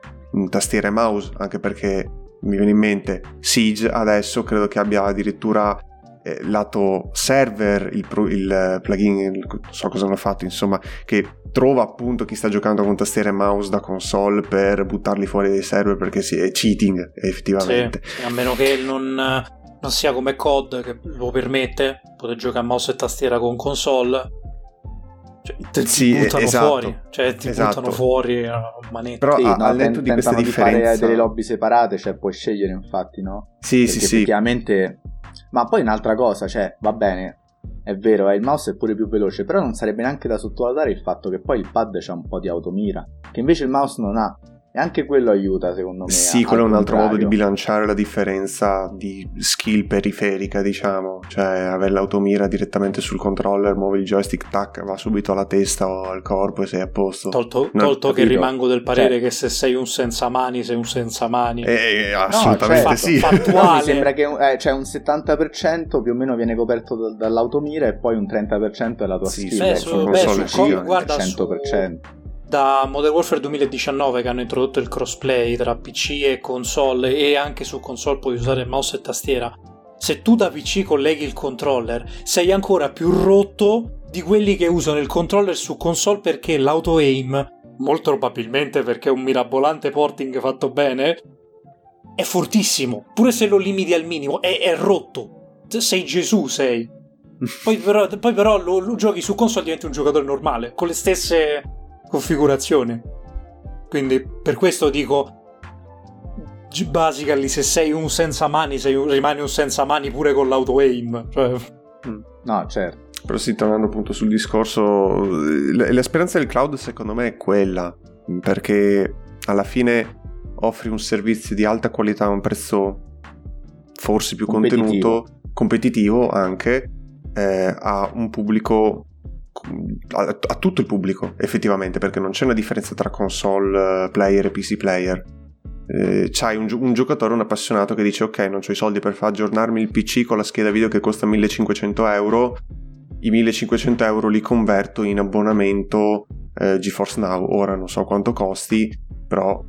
tastiera e mouse, anche perché mi viene in mente Siege adesso credo che abbia addirittura eh, lato server, il, pro, il plugin, il, non so cosa hanno fatto, insomma, che trova appunto chi sta giocando con tastiera e mouse da console per buttarli fuori dai server perché sì, è cheating effettivamente. Sì, a meno che non, non sia come COD che lo permette, poter giocare a mouse e tastiera con console. Cioè, ti sì, buttano esatto, fuori, cioè ti esatto. buttano fuori a manetta. Però sì, a, no, al netto di queste differenze di fare delle lobby separate, cioè puoi scegliere infatti, no? Sì, Perché sì, sì. Effettivamente ma poi un'altra cosa, cioè, va bene, è vero, eh, il mouse è pure più veloce, però non sarebbe neanche da sottovalutare il fatto che poi il pad c'ha un po' di automira, che invece il mouse non ha. E anche quello aiuta, secondo me. Sì, quello è un altro modo di bilanciare la differenza di skill periferica, diciamo. Cioè, avere l'automira direttamente sul controller, muovi il joystick, tac, va subito alla testa o al corpo e sei a posto. Tolto, no, tolto che rimango del parere cioè, che se sei un senza mani, sei un senza mani. Eh, assolutamente no, cioè, sì. Fattuale. mi sembra che eh, cioè un 70% più o meno viene coperto d- dall'automira e poi un 30% è la tua sì, skill. Beh, su, beh, su, su, guarda, 100%. Su da Modern Warfare 2019 che hanno introdotto il crossplay tra PC e console e anche su console puoi usare mouse e tastiera. Se tu da PC colleghi il controller, sei ancora più rotto di quelli che usano il controller su console perché l'auto aim, molto probabilmente perché è un mirabolante porting fatto bene, è fortissimo. Pure se lo limiti al minimo, è, è rotto. Sei Gesù, sei. [laughs] Poi però, poi però lo, lo giochi su console diventi un giocatore normale, con le stesse configurazioni. Quindi per questo dico basically se sei un senza mani sei un, rimani un senza mani pure con l'auto aim cioè... Mm. no certo però sì tornando appunto sul discorso l'esperienza del cloud secondo me è quella perché alla fine offri un servizio di alta qualità a un prezzo forse più competitivo. contenuto competitivo anche eh, a un pubblico a, a, tutto il pubblico effettivamente perché non c'è una differenza tra console eh, player e PC player. Eh, c'hai un, un, giocatore, un appassionato che dice ok non ho i soldi per far aggiornarmi il PC con la scheda video che costa 1500 euro i 1500 euro li converto in abbonamento eh, GeForce Now. Ora non so quanto costi però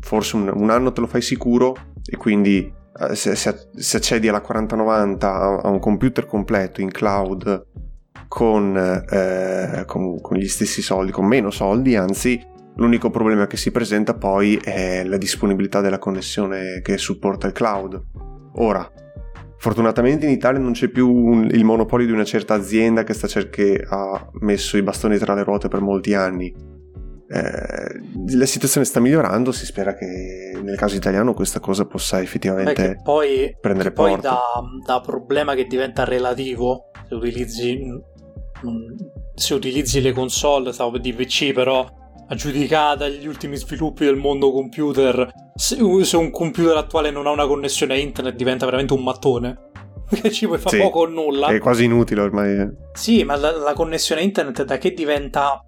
forse un, un anno te lo fai sicuro e quindi eh, se, se, se, accedi alla 4090 a, a un computer completo in cloud con, eh, con, con gli stessi soldi, con meno soldi, anzi l'unico problema che si presenta poi è la disponibilità della connessione che supporta il cloud. Ora, fortunatamente in Italia non c'è più un, il monopolio di una certa azienda che, cer- che, ha messo i bastoni tra le ruote per molti anni. Eh, la situazione sta migliorando, si spera che nel caso italiano questa cosa possa effettivamente Beh, poi, prendere che poi da, da problema che diventa relativo se utilizzi se utilizzi le console, stavo di PC però aggiudicata agli ultimi sviluppi del mondo computer, se, se, un computer attuale non ha una connessione a internet diventa veramente un mattone. [laughs] Perché ci puoi fare sì, poco o nulla. È quasi inutile ormai. Sì, ma la, la connessione a internet da che diventa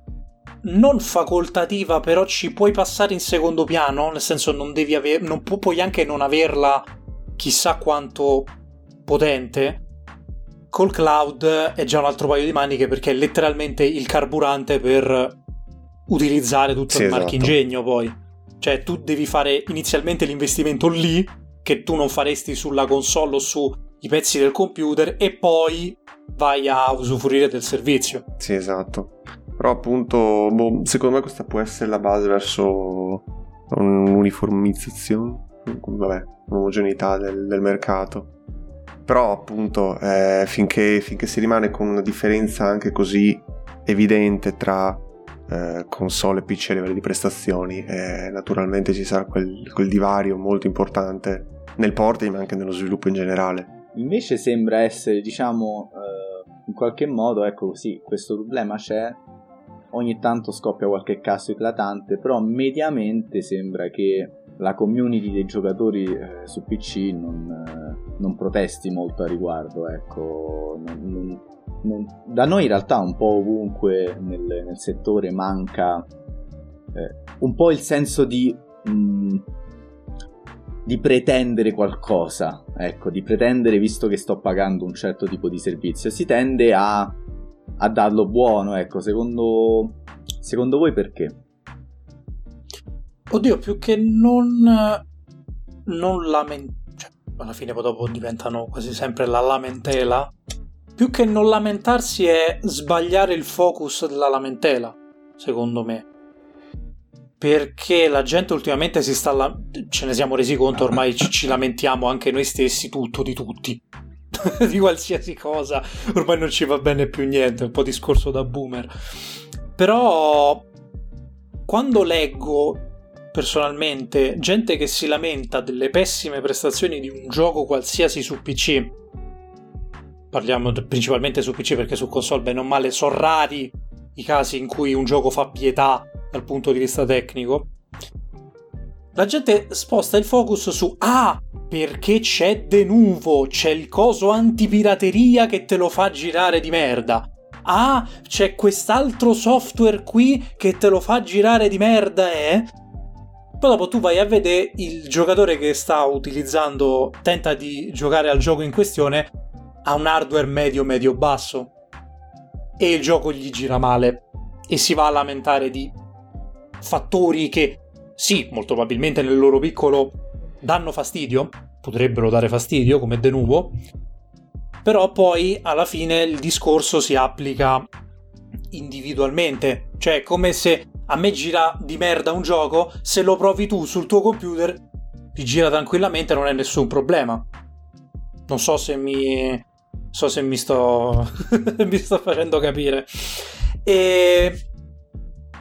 non facoltativa, però ci puoi passare in secondo piano, nel senso non devi avere, non pu- puoi anche non averla chissà quanto potente col cloud è già un altro paio di maniche perché è letteralmente il carburante per utilizzare tutto sì, il esatto. marchingegno poi. Cioè, tu devi fare inizialmente l'investimento lì, che tu non faresti sulla console o sui pezzi del computer, e poi vai a usufruire del servizio. Sì, esatto. Però appunto, boh, secondo me questa può essere la base verso un'uniformizzazione, vabbè, un'omogeneità del, del mercato. Però appunto, eh, finché, finché si rimane con una differenza anche così evidente tra eh, console e PC a livello di prestazioni e naturalmente ci sarà quel, quel divario molto importante nel porting ma anche nello sviluppo in generale. Invece sembra essere, diciamo, eh, in qualche modo, ecco sì, questo problema c'è, ogni tanto scoppia qualche caso eclatante, però mediamente sembra che la community dei giocatori eh, su PC non, eh, non, protesti molto a riguardo, ecco, non, non, non, da noi in realtà un po' ovunque nel, nel settore manca eh, un po' il senso di, mh, mm, di pretendere qualcosa, ecco, di pretendere visto che sto pagando un certo tipo di servizio, si tende a, a darlo buono, ecco, secondo, secondo voi perché? Oddio, più che non, non lamentare, alla fine poi dopo diventano quasi sempre la lamentela più che non lamentarsi è sbagliare il focus della lamentela, secondo me. Perché la gente ultimamente si sta. La... ce ne siamo resi conto, ormai ci, ci lamentiamo anche noi stessi, tutto di tutti. [laughs] di qualsiasi cosa, ormai non ci va bene più niente, un po' discorso da boomer. Però quando leggo personalmente gente che si lamenta delle pessime prestazioni di un gioco qualsiasi su PC parliamo principalmente su PC perché su console bene o male sono rari i casi in cui un gioco fa pietà dal punto di vista tecnico. La gente sposta il focus su Ah, perché c'è de nuovo, c'è il coso antipirateria che te lo fa girare di merda. Ah, c'è quest'altro software qui che te lo fa girare di merda, eh? Poi dopo tu vai a vedere il giocatore che sta utilizzando, tenta di giocare al gioco in questione, ha un hardware medio-medio-basso e il gioco gli gira male. E si va a lamentare di fattori che, sì, molto probabilmente nel loro piccolo danno fastidio, potrebbero dare fastidio come de nuovo, però poi alla fine il discorso si applica individualmente, cioè come se a me gira di merda un gioco, se lo provi tu sul tuo computer ti gira tranquillamente, non è nessun problema. Non so se mi so se mi sto, [laughs] mi sto facendo capire. E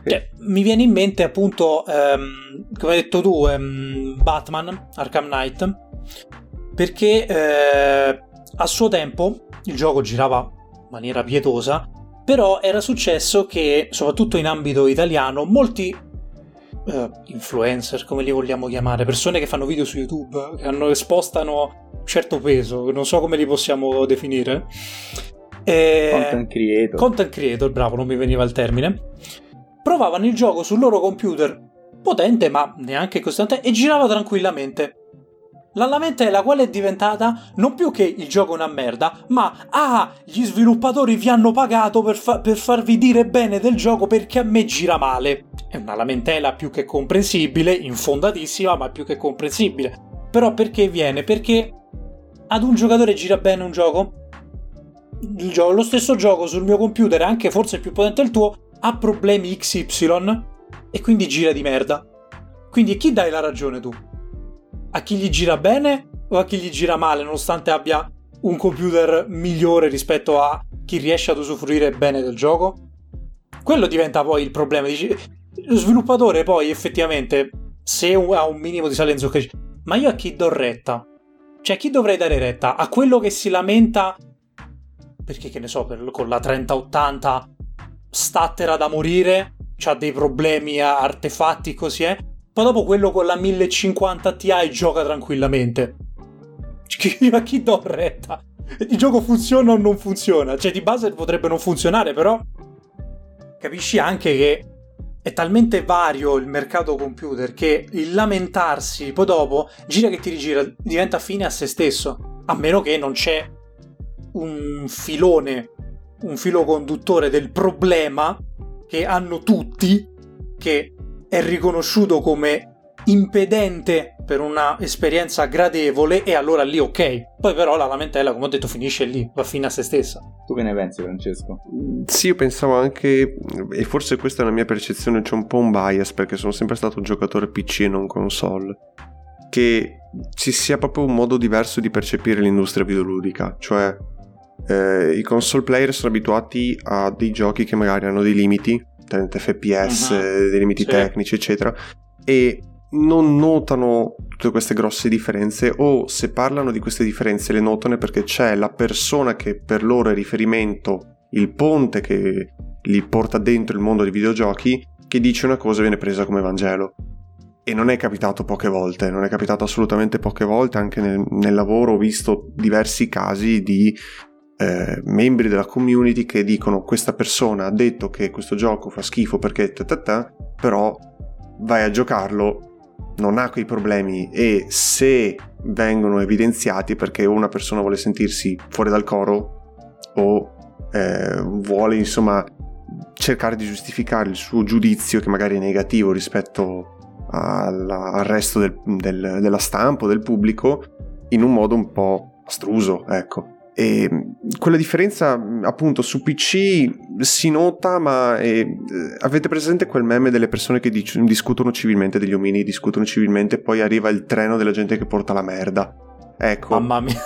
cioè, mi viene in mente appunto, um, come hai detto tu, um, Batman, Arkham Knight, perché eh, a suo tempo il gioco girava in maniera pietosa, però era successo che, soprattutto in ambito italiano, molti uh, influencer, come li vogliamo chiamare, persone che fanno video su YouTube, che hanno, spostano certo peso, non so come li possiamo definire. E... Content creator. Content creator, bravo, non mi veniva il termine. Provavano il gioco sul loro computer, potente ma neanche costante, e girava tranquillamente. La lamentela qual è diventata? Non più che il gioco è una merda, ma ah, gli sviluppatori vi hanno pagato per, fa- per farvi dire bene del gioco perché a me gira male. È una lamentela più che comprensibile, infondatissima, ma più che comprensibile. Però perché viene? Perché ad un giocatore gira bene un gioco? Gioco, lo stesso gioco sul mio computer, anche forse più potente del tuo, ha problemi XY e quindi gira di merda. Quindi chi dai la ragione tu? A chi gli gira bene o a chi gli gira male, nonostante abbia un computer migliore rispetto a chi riesce ad usufruire bene del gioco? Quello diventa poi il problema. Dici, lo sviluppatore poi effettivamente, se ha un minimo di sale zuccheri, ma io a chi do retta? Cioè, chi dovrei dare retta? A quello che si lamenta perché che ne so, per, con la 3080 stattera da morire, ha dei problemi a artefatti così. Eh? Poi dopo quello con la 1050 Ti gioca tranquillamente. [laughs] A chi do retta? Il gioco funziona o non funziona? Cioè, di base potrebbe non funzionare, però capisci anche che è talmente vario il mercato computer che il lamentarsi poi dopo gira che ti rigira diventa fine a se stesso a meno che non c'è un filone un filo conduttore del problema che hanno tutti che è riconosciuto come impedente per una esperienza gradevole e allora lì ok. Poi però la lamentela, come ho detto, finisce lì, va fine a se stessa. Tu che ne pensi Francesco? Sì, io pensavo anche, e forse questa è la mia percezione, c'è un po' un bias perché sono sempre stato un giocatore PC e non console, che ci sia proprio un modo diverso di percepire l'industria videoludica, cioè eh, i console player sono abituati a dei giochi che magari hanno dei limiti, 30 fps, uh-huh. dei limiti sì. tecnici, eccetera, e non notano tutte queste grosse differenze o se parlano di queste differenze le notano perché c'è la persona che per loro è riferimento, il ponte che li porta dentro il mondo dei videogiochi, che dice una cosa e viene presa come Vangelo. E non è capitato poche volte, non è capitato assolutamente poche volte, anche nel, nel lavoro ho visto diversi casi di eh, membri della community che dicono questa persona ha detto che questo gioco fa schifo perché ta ta ta, però vai a giocarlo non ha quei problemi e se vengono evidenziati perché una persona vuole sentirsi fuori dal coro o eh, vuole insomma cercare di giustificare il suo giudizio che magari è negativo rispetto alla, al resto del, del, della stampa o del pubblico in un modo un po' astruso ecco e quella differenza appunto su PC si nota, ma eh, avete presente quel meme delle persone che dic- discutono civilmente, degli omini discutono civilmente, poi arriva il treno della gente che porta la merda. Ecco, Mamma mia.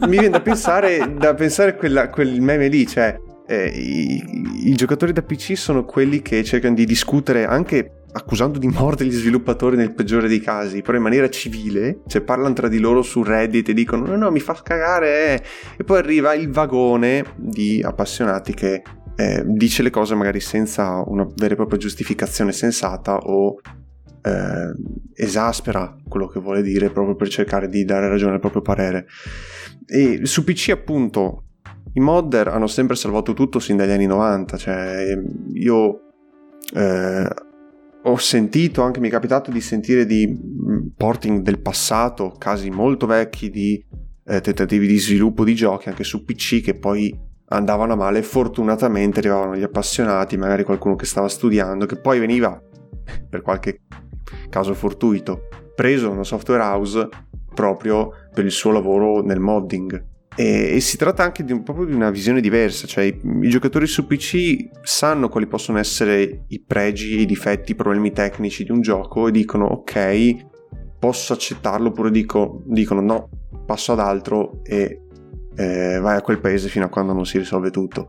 mi viene da pensare, da pensare quella, quel meme lì, cioè eh, i, i giocatori da PC sono quelli che cercano di discutere anche accusando di morte gli sviluppatori nel peggiore dei casi, però in maniera civile, cioè parlano tra di loro su Reddit e dicono no no mi fa cagare eh. e poi arriva il vagone di appassionati che eh, dice le cose magari senza una vera e propria giustificazione sensata o eh, esaspera quello che vuole dire proprio per cercare di dare ragione al proprio parere. E su PC appunto i modder hanno sempre salvato tutto sin dagli anni 90, cioè io eh, ho sentito, anche mi è capitato di sentire di mm, porting del passato, casi molto vecchi di eh, tentativi di sviluppo di giochi anche su PC che poi andavano male. Fortunatamente arrivavano gli appassionati, magari qualcuno che stava studiando, che poi veniva, [laughs] per qualche caso fortuito, preso da una software house proprio per il suo lavoro nel modding. E, e, si tratta anche di un, proprio di una visione diversa, cioè i, i, giocatori su PC sanno quali possono essere i pregi, i difetti, i problemi tecnici di un gioco e dicono ok, posso accettarlo oppure dico, dicono no, passo ad altro e eh, vai a quel paese fino a quando non si risolve tutto.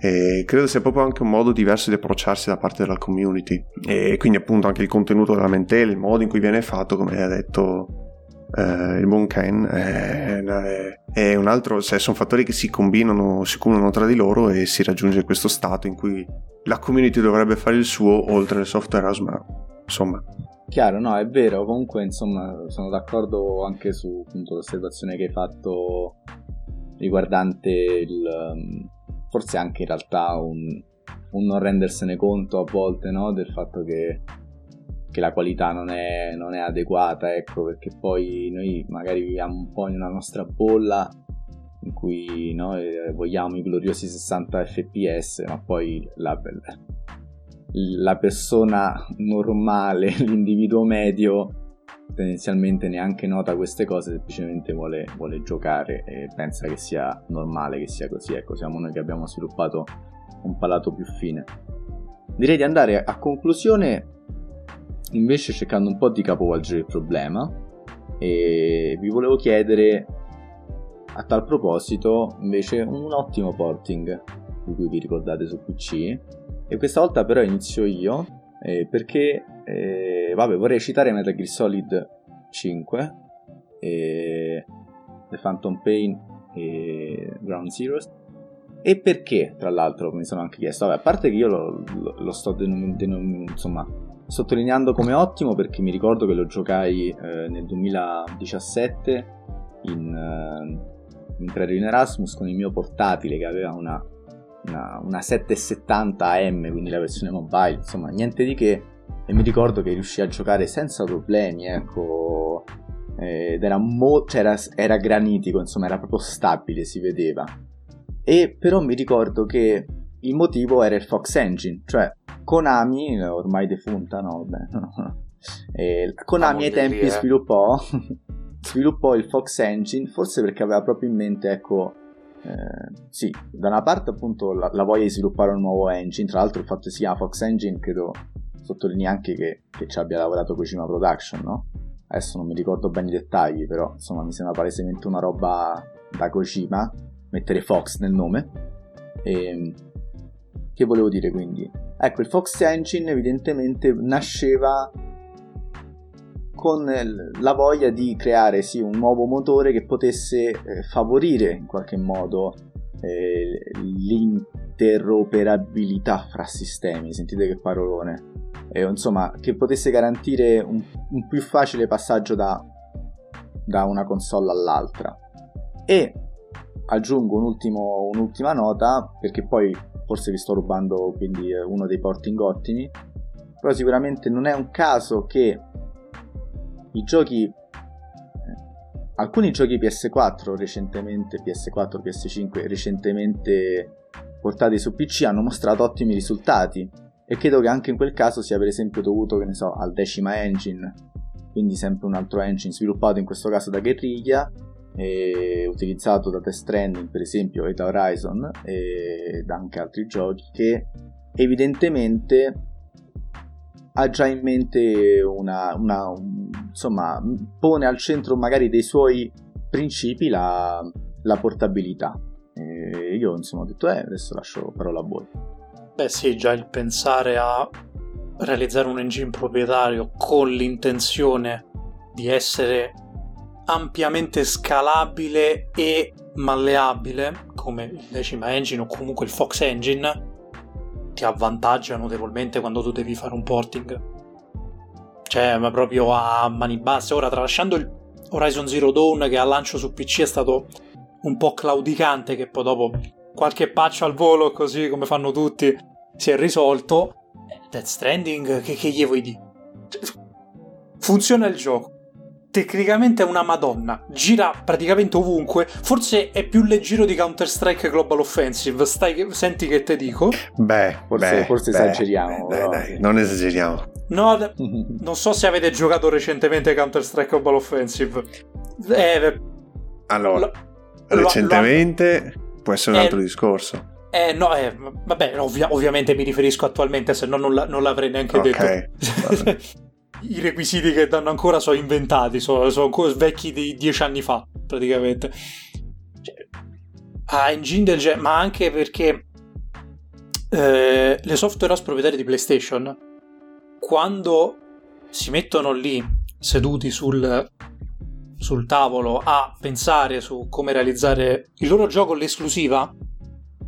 E credo sia proprio anche un modo diverso di approcciarsi da parte della community e quindi appunto anche il contenuto della lamentela, il modo in cui viene fatto, come ha detto eh, il buon Ken è, è, un altro, cioè sono fattori che si combinano, si cumulano tra di loro e si raggiunge questo stato in cui la community dovrebbe fare il suo oltre al software house, ma insomma. Chiaro, no, è vero, comunque insomma sono d'accordo anche su appunto, l'osservazione che hai fatto riguardante il, forse anche in realtà un, un non rendersene conto a volte no, del fatto che che la qualità non è, non è adeguata, ecco, perché poi noi magari viviamo un po' in una nostra bolla in cui noi vogliamo i gloriosi 60 fps, ma poi la, la persona normale, [laughs] l'individuo medio, tendenzialmente neanche nota queste cose, semplicemente vuole, vuole, giocare e pensa che sia normale che sia così. Ecco, siamo noi che abbiamo sviluppato un palato più fine. Direi di andare a conclusione invece cercando un po' di capovolgere il problema e vi volevo chiedere a tal proposito invece un ottimo porting di cui vi ricordate su PC e questa volta però inizio io eh, perché eh, vabbè vorrei citare Metal Gear Solid 5 e The Phantom Pain e Ground Zeroes. E perché tra l'altro mi sono anche chiesto. Vabbè, a parte che io lo, lo, lo sto denom- denom- insomma sottolineando come ottimo perché mi ricordo che lo giocai eh, nel 2017 in, eh, in Credit Erasmus con il mio portatile che aveva una, una, una 770 AM, quindi la versione mobile, insomma niente di che e mi ricordo che riuscii a giocare senza problemi, ecco, ed era, mo- cioè era, era granitico, insomma era proprio stabile, si vedeva. E però mi ricordo che il motivo era il Fox Engine, cioè Konami, ormai defunta, no, beh, Konami ai tempi eh. sviluppò, [laughs] sviluppò il Fox Engine, forse perché aveva proprio in mente, ecco, eh, sì, da una parte appunto la, la, voglia di sviluppare un nuovo engine, tra l'altro il fatto che si chiama Fox Engine credo sottolinei anche che, che ci abbia lavorato Kojima Production, no? Adesso non mi ricordo bene i dettagli, però insomma mi sembra palesemente una roba da Kojima, mettere Fox nel nome. E, ehm, che volevo dire quindi? Ecco, il Fox Engine evidentemente nasceva con la voglia di creare sì, un nuovo motore che potesse eh, favorire in qualche modo eh, l'interoperabilità fra sistemi. Sentite che parolone. Eh, insomma, che potesse garantire un, un più facile passaggio da, da, una console all'altra. E aggiungo un ultimo, un'ultima nota, perché poi forse vi sto rubando quindi eh, uno dei porting ottimi, però sicuramente non è un caso che i giochi eh, alcuni giochi PS4 recentemente PS4 PS5 recentemente portati su PC hanno mostrato ottimi risultati. E credo che anche in quel caso sia per esempio dovuto che ne so al Decima Engine. Quindi sempre un altro engine sviluppato in questo caso da Guerriglia utilizzato da Death Stranding per esempio e da Horizon e da anche altri giochi che evidentemente ha già in mente una, una un, insomma, pone al centro magari dei suoi principi la, la portabilità. E io insomma ho detto, eh, adesso lascio parola a voi. Beh sì, già il pensare a realizzare un engine proprietario con l'intenzione di essere ampiamente scalabile e malleabile, come il Decima Engine o comunque il Fox Engine, ti avvantaggia notevolmente quando tu devi fare un porting. Cioè, ma proprio a mani basse. Ora, tralasciando il Horizon Zero Dawn che al lancio su PC è stato un po' claudicante, che poi dopo qualche patch al volo, così come fanno tutti, si è risolto. Death Stranding, che, che gli vuoi dire? Funziona il gioco tecnicamente è una madonna, gira praticamente ovunque, forse è più leggero di Counter-Strike Global Offensive, Stai, senti che te dico? Beh, forse, beh, forse beh, esageriamo. Beh, dai, dai, non esageriamo. No, [laughs] non so se avete giocato recentemente Counter-Strike Global Offensive. Eh, allora, lo, recentemente lo, può essere un eh, altro discorso. Eh no, eh, vabbè, ovvia- ovviamente mi riferisco attualmente, se no non, la- non l'avrei neanche okay. detto. [laughs] i requisiti che danno ancora sono inventati, sono, sono vecchi di dieci anni fa, praticamente. Cioè, ah, engine del genere, ma anche perché eh, le software house proprietarie di PlayStation, quando si mettono lì seduti sul, sul tavolo a pensare su come realizzare il loro gioco l'esclusiva,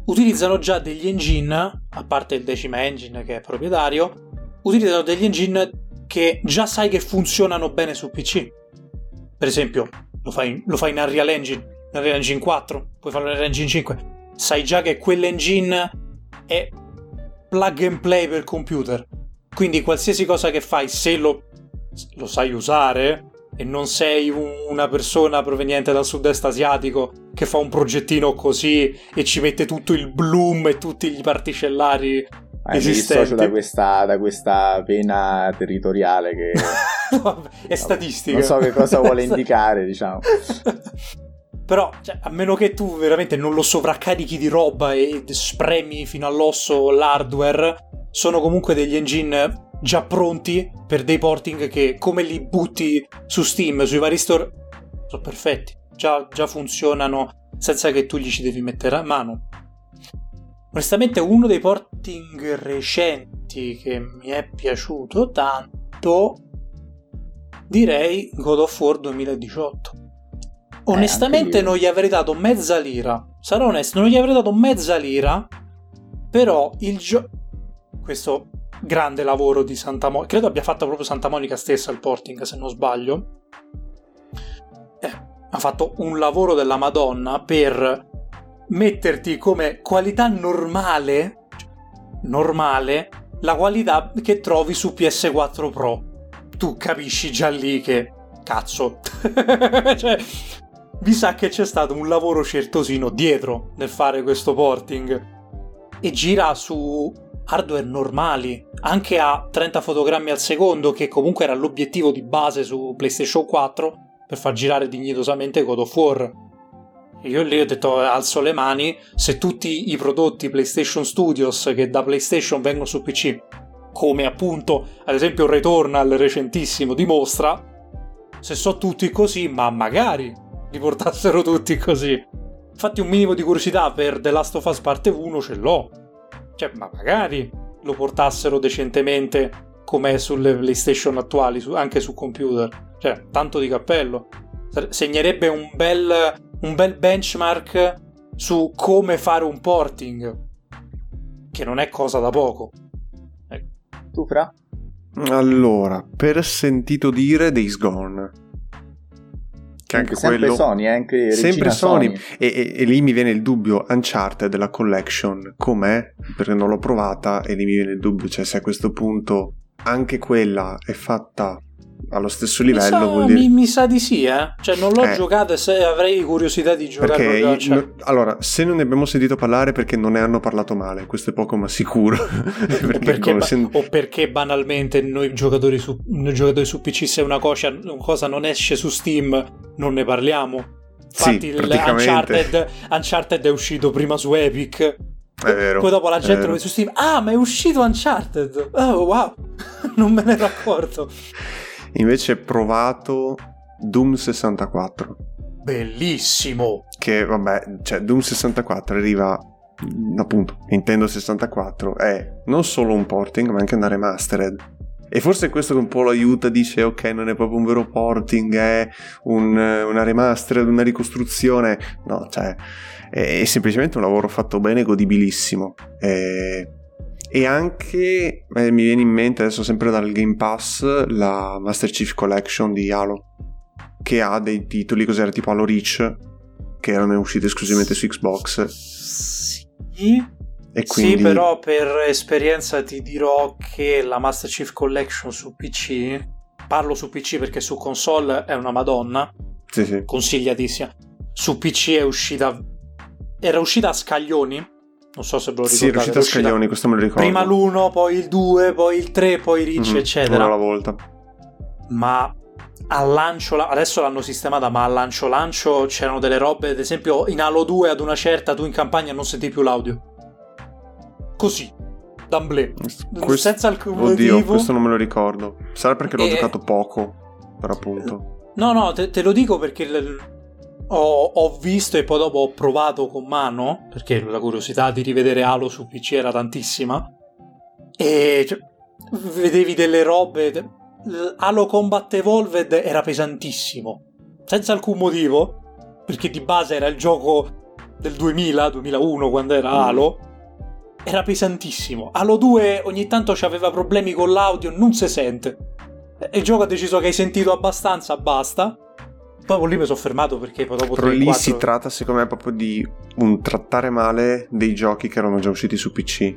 utilizzano già degli engine, a parte il Decima Engine che è proprietario, utilizzano degli engine che già sai che funzionano bene su PC. Per esempio, lo fai, lo fai in Unreal Engine, in Unreal Engine 4, puoi farlo in Unreal Engine 5. Sai già che quell'engine è plug and play per computer. Quindi qualsiasi cosa che fai, se lo, lo sai usare e non sei una persona proveniente dal sud-est asiatico che fa un progettino così e ci mette tutto il bloom e tutti gli particellari Mi dissocio da questa, da questa pena territoriale che [laughs] è statistica. Non so che cosa vuole [laughs] indicare, diciamo. Però, cioè, a meno che tu veramente non lo sovraccarichi di roba e spremi fino all'osso l'hardware, sono comunque degli engine già pronti per dei porting che, come li butti su Steam, sui vari store, sono perfetti. Già, già funzionano senza che tu gli ci devi mettere a mano. Onestamente uno dei porting recenti che mi è piaciuto tanto direi God of War 2018. Onestamente eh, non gli avrei dato mezza lira. Sarò onesto, non gli avrei dato mezza lira. Però il gioco... Questo grande lavoro di Santa Monica... Credo abbia fatto proprio Santa Monica stessa il porting, se non sbaglio. Eh, ha fatto un lavoro della Madonna per metterti come qualità normale, normale, la qualità che trovi su PS4 Pro. Tu capisci già lì che cazzo. [laughs] cioè, vi sa che c'è stato un lavoro certosino dietro nel fare questo porting e gira su hardware normali, anche a 30 fotogrammi al secondo, che comunque era l'obiettivo di base su PlayStation 4 per far girare dignitosamente God of War. Io lì ho detto alzo le mani, se tutti i prodotti PlayStation Studios che da PlayStation vengono su PC, come appunto ad esempio Returnal recentissimo dimostra, se so tutti così, ma magari li portassero tutti così. Infatti un minimo di curiosità per The Last of Us parte 1 ce l'ho. Cioè, ma magari lo portassero decentemente come sulle PlayStation attuali, anche su computer. Cioè, tanto di cappello. Segnerebbe un bel, un bel benchmark su come fare un porting. Che non è cosa da poco. Ecco. Tu, Fra? Allora, per sentito dire Days Gone che anche sempre quello... Sony, eh, anche sempre Sony. Sony. E, e, e, lì mi viene il dubbio, Uncharted della collection, com'è? Perché non l'ho provata e lì mi viene il dubbio, cioè se a questo punto anche quella è fatta allo stesso livello mi sa, vuol dire... mi, mi, sa di sì, eh? Cioè non l'ho eh. giocata e avrei curiosità di giocare. Perché, cioè... allora, se non ne abbiamo sentito parlare perché non ne hanno parlato male, questo è poco ma sicuro. perché [laughs] o, perché ba- sen... o, perché banalmente noi giocatori, su, noi giocatori su PC se una cosa, una cosa non esce su Steam non ne parliamo. Infatti sì, Uncharted, Uncharted è uscito prima su Epic. È vero. Poi dopo la gente lo vede su Steam. Ah, ma è uscito Uncharted. Oh, wow. [laughs] non me ne ero accorto. Invece provato Doom 64. Bellissimo. Che vabbè, cioè Doom 64 arriva appunto Nintendo 64 è non solo un porting ma anche una remastered e forse questo che un po' lo aiuta dice ok non è proprio un vero porting è un, una remastered una ricostruzione no cioè è, è semplicemente un lavoro fatto bene godibilissimo e e anche eh, mi viene in mente adesso sempre dal Game Pass la Master Chief Collection di Halo che ha dei titoli cos'era tipo Halo Reach che erano usciti esclusivamente su Xbox. Sì. Quindi... sì però per esperienza ti dirò che la Master Chief Collection su PC parlo su PC perché su console è una madonna sì, sì. consigliatissima. Su PC è uscita era uscita a scaglioni non so se ve lo ricordate. Sì, è riuscito a scaglioni, questo me lo ricordo. Prima l'1, poi il 2, poi il 3, poi Rich, mm-hmm, eccetera. Una alla volta. Ma al lancio, adesso l'hanno sistemata, ma al lancio lancio c'erano delle robe, ad esempio in Halo 2 ad una certa tu in campagna non senti più l'audio. Così. D'amblè. Questo... Senza alcun Oddio, motivo. questo non me lo ricordo. Sarà perché l'ho e... giocato poco, per appunto. No, no, te, te lo dico perché ho, ho, visto e poi dopo ho provato con mano, perché la curiosità di rivedere Halo su PC era tantissima, e cioè, vedevi delle robe... Halo Combat Evolved era pesantissimo, senza alcun motivo, perché di base era il gioco del 2000, 2001 quando era mm. Halo, era pesantissimo. Halo 2 ogni tanto aveva problemi con l'audio, non si sente. Il gioco ha deciso che hai sentito abbastanza, basta Proprio lì mi sono fermato perché poi dopo Però lì 4... si tratta secondo me proprio di un trattare male dei giochi che erano già usciti su PC.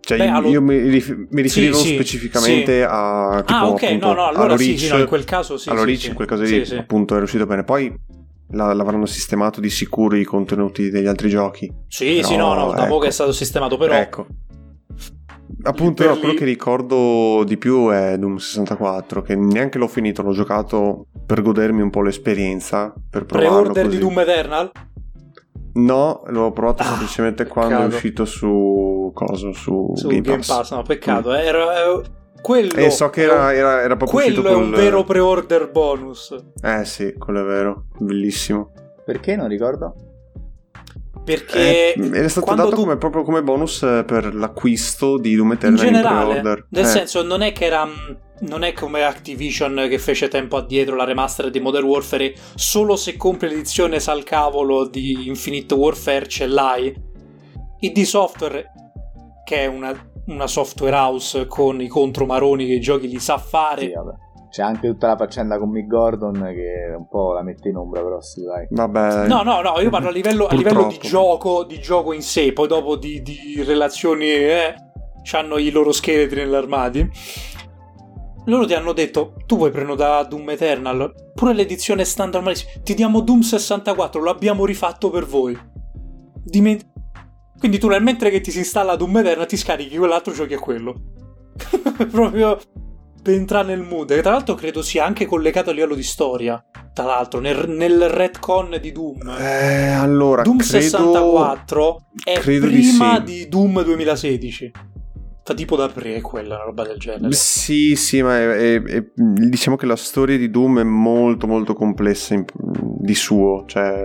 Cioè Beh, io, allo... io, mi, rif- mi riferivo sì, specificamente sì. a tipo, Ah, ok, appunto, no, no, allora sì, sì, no, in quel caso sì. Allora Rich in quel caso lì appunto è uscito bene. Poi la, l'avranno sistemato di sicuro i contenuti degli altri giochi. Sì, però, sì, no, no, da ecco. poco è stato sistemato, però Ecco. Appunto, no, quello che ricordo di più è Doom 64, che neanche l'ho finito, l'ho giocato per godermi un po' l'esperienza, per provarlo Pre-order così. di Doom Eternal? No, l'ho provato ah, semplicemente peccato. quando è uscito su cosa? Su, su Game, Game Pass. Pass. No, peccato, mm. era, era quello E eh, so che era, era, era proprio quello è un vero pre-order bonus. Eh sì, quello è vero, bellissimo. Perché non ricordo? Perché eh, era stato dato tu... come, proprio come bonus eh, per l'acquisto di Doom Eternal in generale, in pre-order. Nel eh. senso, non è che era mm, non è come Activision che fece tempo addietro la remaster di Modern Warfare solo se compri l'edizione sal cavolo di Infinite Warfare ce l'hai ID Software che è una, una software house con i contromaroni che i giochi li sa fare sì, c'è anche tutta la faccenda con Mick Gordon che un po' la mette in ombra però sì dai vabbè no no no io parlo a livello, a livello di gioco di gioco in sé poi dopo di, di relazioni eh, hanno i loro scheletri nell'armadio. Loro ti hanno detto tu vuoi prenotare Doom Eternal? Pure l'edizione standard ti diamo Doom 64 l'abbiamo rifatto per voi. Diment- Quindi tu nel mentre che ti si installa Doom Eternal ti scarichi quell'altro giochi a quello. [laughs] Proprio per entrare nel mood. E tra l'altro credo sia anche collegato a livello di storia. Tra l'altro, nel, nel retcon di Doom. Eh, allora, Doom credo... 64 è credo prima di di, sì. Doom 2016. Fa tipo da prequel, una roba del genere. Sì, sì, ma è- è- è- diciamo che la storia di Doom è molto molto complessa in- di suo, cioè...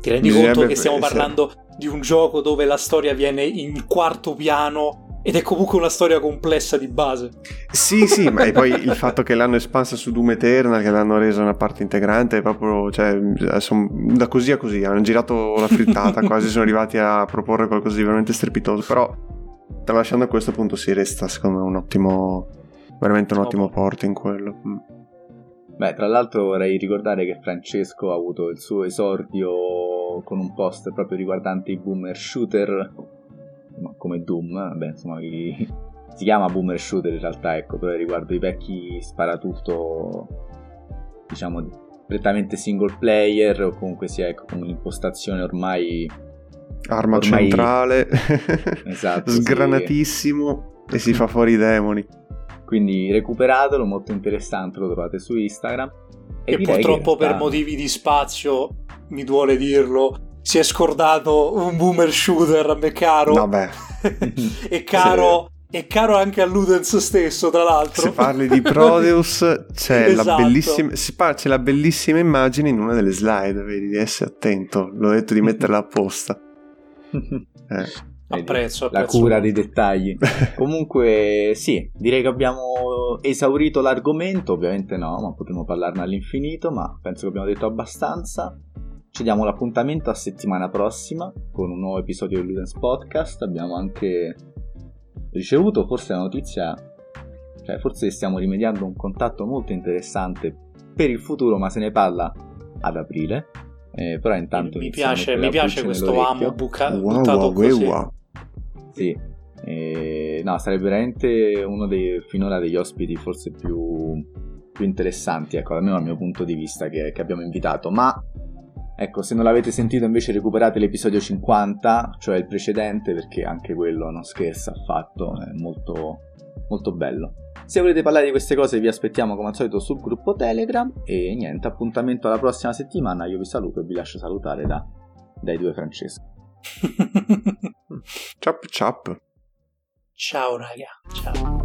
Ti rendi bisognerebbe- conto che stiamo parlando di un gioco dove la storia viene in quarto piano ed è comunque una storia complessa di base. Sì, sì, ma e poi il fatto che l'hanno espansa su Doom Eternal, che l'hanno resa una parte integrante, è proprio, cioè, son- da così a così, hanno girato la frittata, [laughs] quasi sono arrivati a proporre qualcosa di veramente strepitoso, però tralasciando a questo punto si resta secondo me un ottimo, veramente un ottimo porto in quello. Mm. Beh, tra l'altro vorrei ricordare che Francesco ha avuto il suo esordio con un post proprio riguardante i boomer shooter, come Doom, vabbè, insomma, i- si chiama boomer shooter in realtà, ecco, dove riguardo i vecchi sparatutto, diciamo, prettamente single player o comunque sia ecco, con un'impostazione ormai Arma Ormai- centrale, [laughs] Esatto, sì. sgranatissimo e si fa fuori i demoni. Quindi recuperatelo, molto interessante, lo trovate su Instagram. E, che purtroppo in per realtà- motivi di spazio, mi duole dirlo, si è scordato un boomer shooter a me caro. Vabbè, [laughs] e caro. E caro anche a Ludens stesso, tra l'altro. se parli di Prodeus [laughs] c'è, la Esatto. bellissima, si par- c'è la bellissima immagine in una delle slide, vedi, di essere attento, l'ho detto di metterla apposta. [laughs] Eh. Apprezzo, la apprezzo cura molto. dei dettagli. Comunque, sì, direi che abbiamo esaurito l'argomento. Ovviamente no, ma potremmo parlarne all'infinito. Ma penso che abbiamo detto abbastanza. Ci diamo l'appuntamento a settimana prossima con un nuovo episodio del Ludens Podcast. Abbiamo anche ricevuto forse la notizia, cioè forse stiamo rimediando un contatto molto interessante per il futuro, ma se ne parla ad aprile. Eh, però intanto mi piace, mi piace questo amo buca- Wow, buttato wow, così. Sì, Eh, no, sarebbe veramente uno dei finora degli ospiti forse più, più interessanti, ecco, almeno dal mio punto di vista che, che abbiamo invitato. Ma ecco, se non l'avete sentito, invece recuperate l'episodio 50, cioè il precedente, perché anche quello non scherza affatto, è molto, molto bello. Se volete parlare di queste cose, vi aspettiamo come al solito sul gruppo Telegram. E niente, appuntamento alla prossima settimana. Io vi saluto e vi lascio salutare da, dai due Francesco. [laughs] Ciap ciap. Ciao raga, ciao.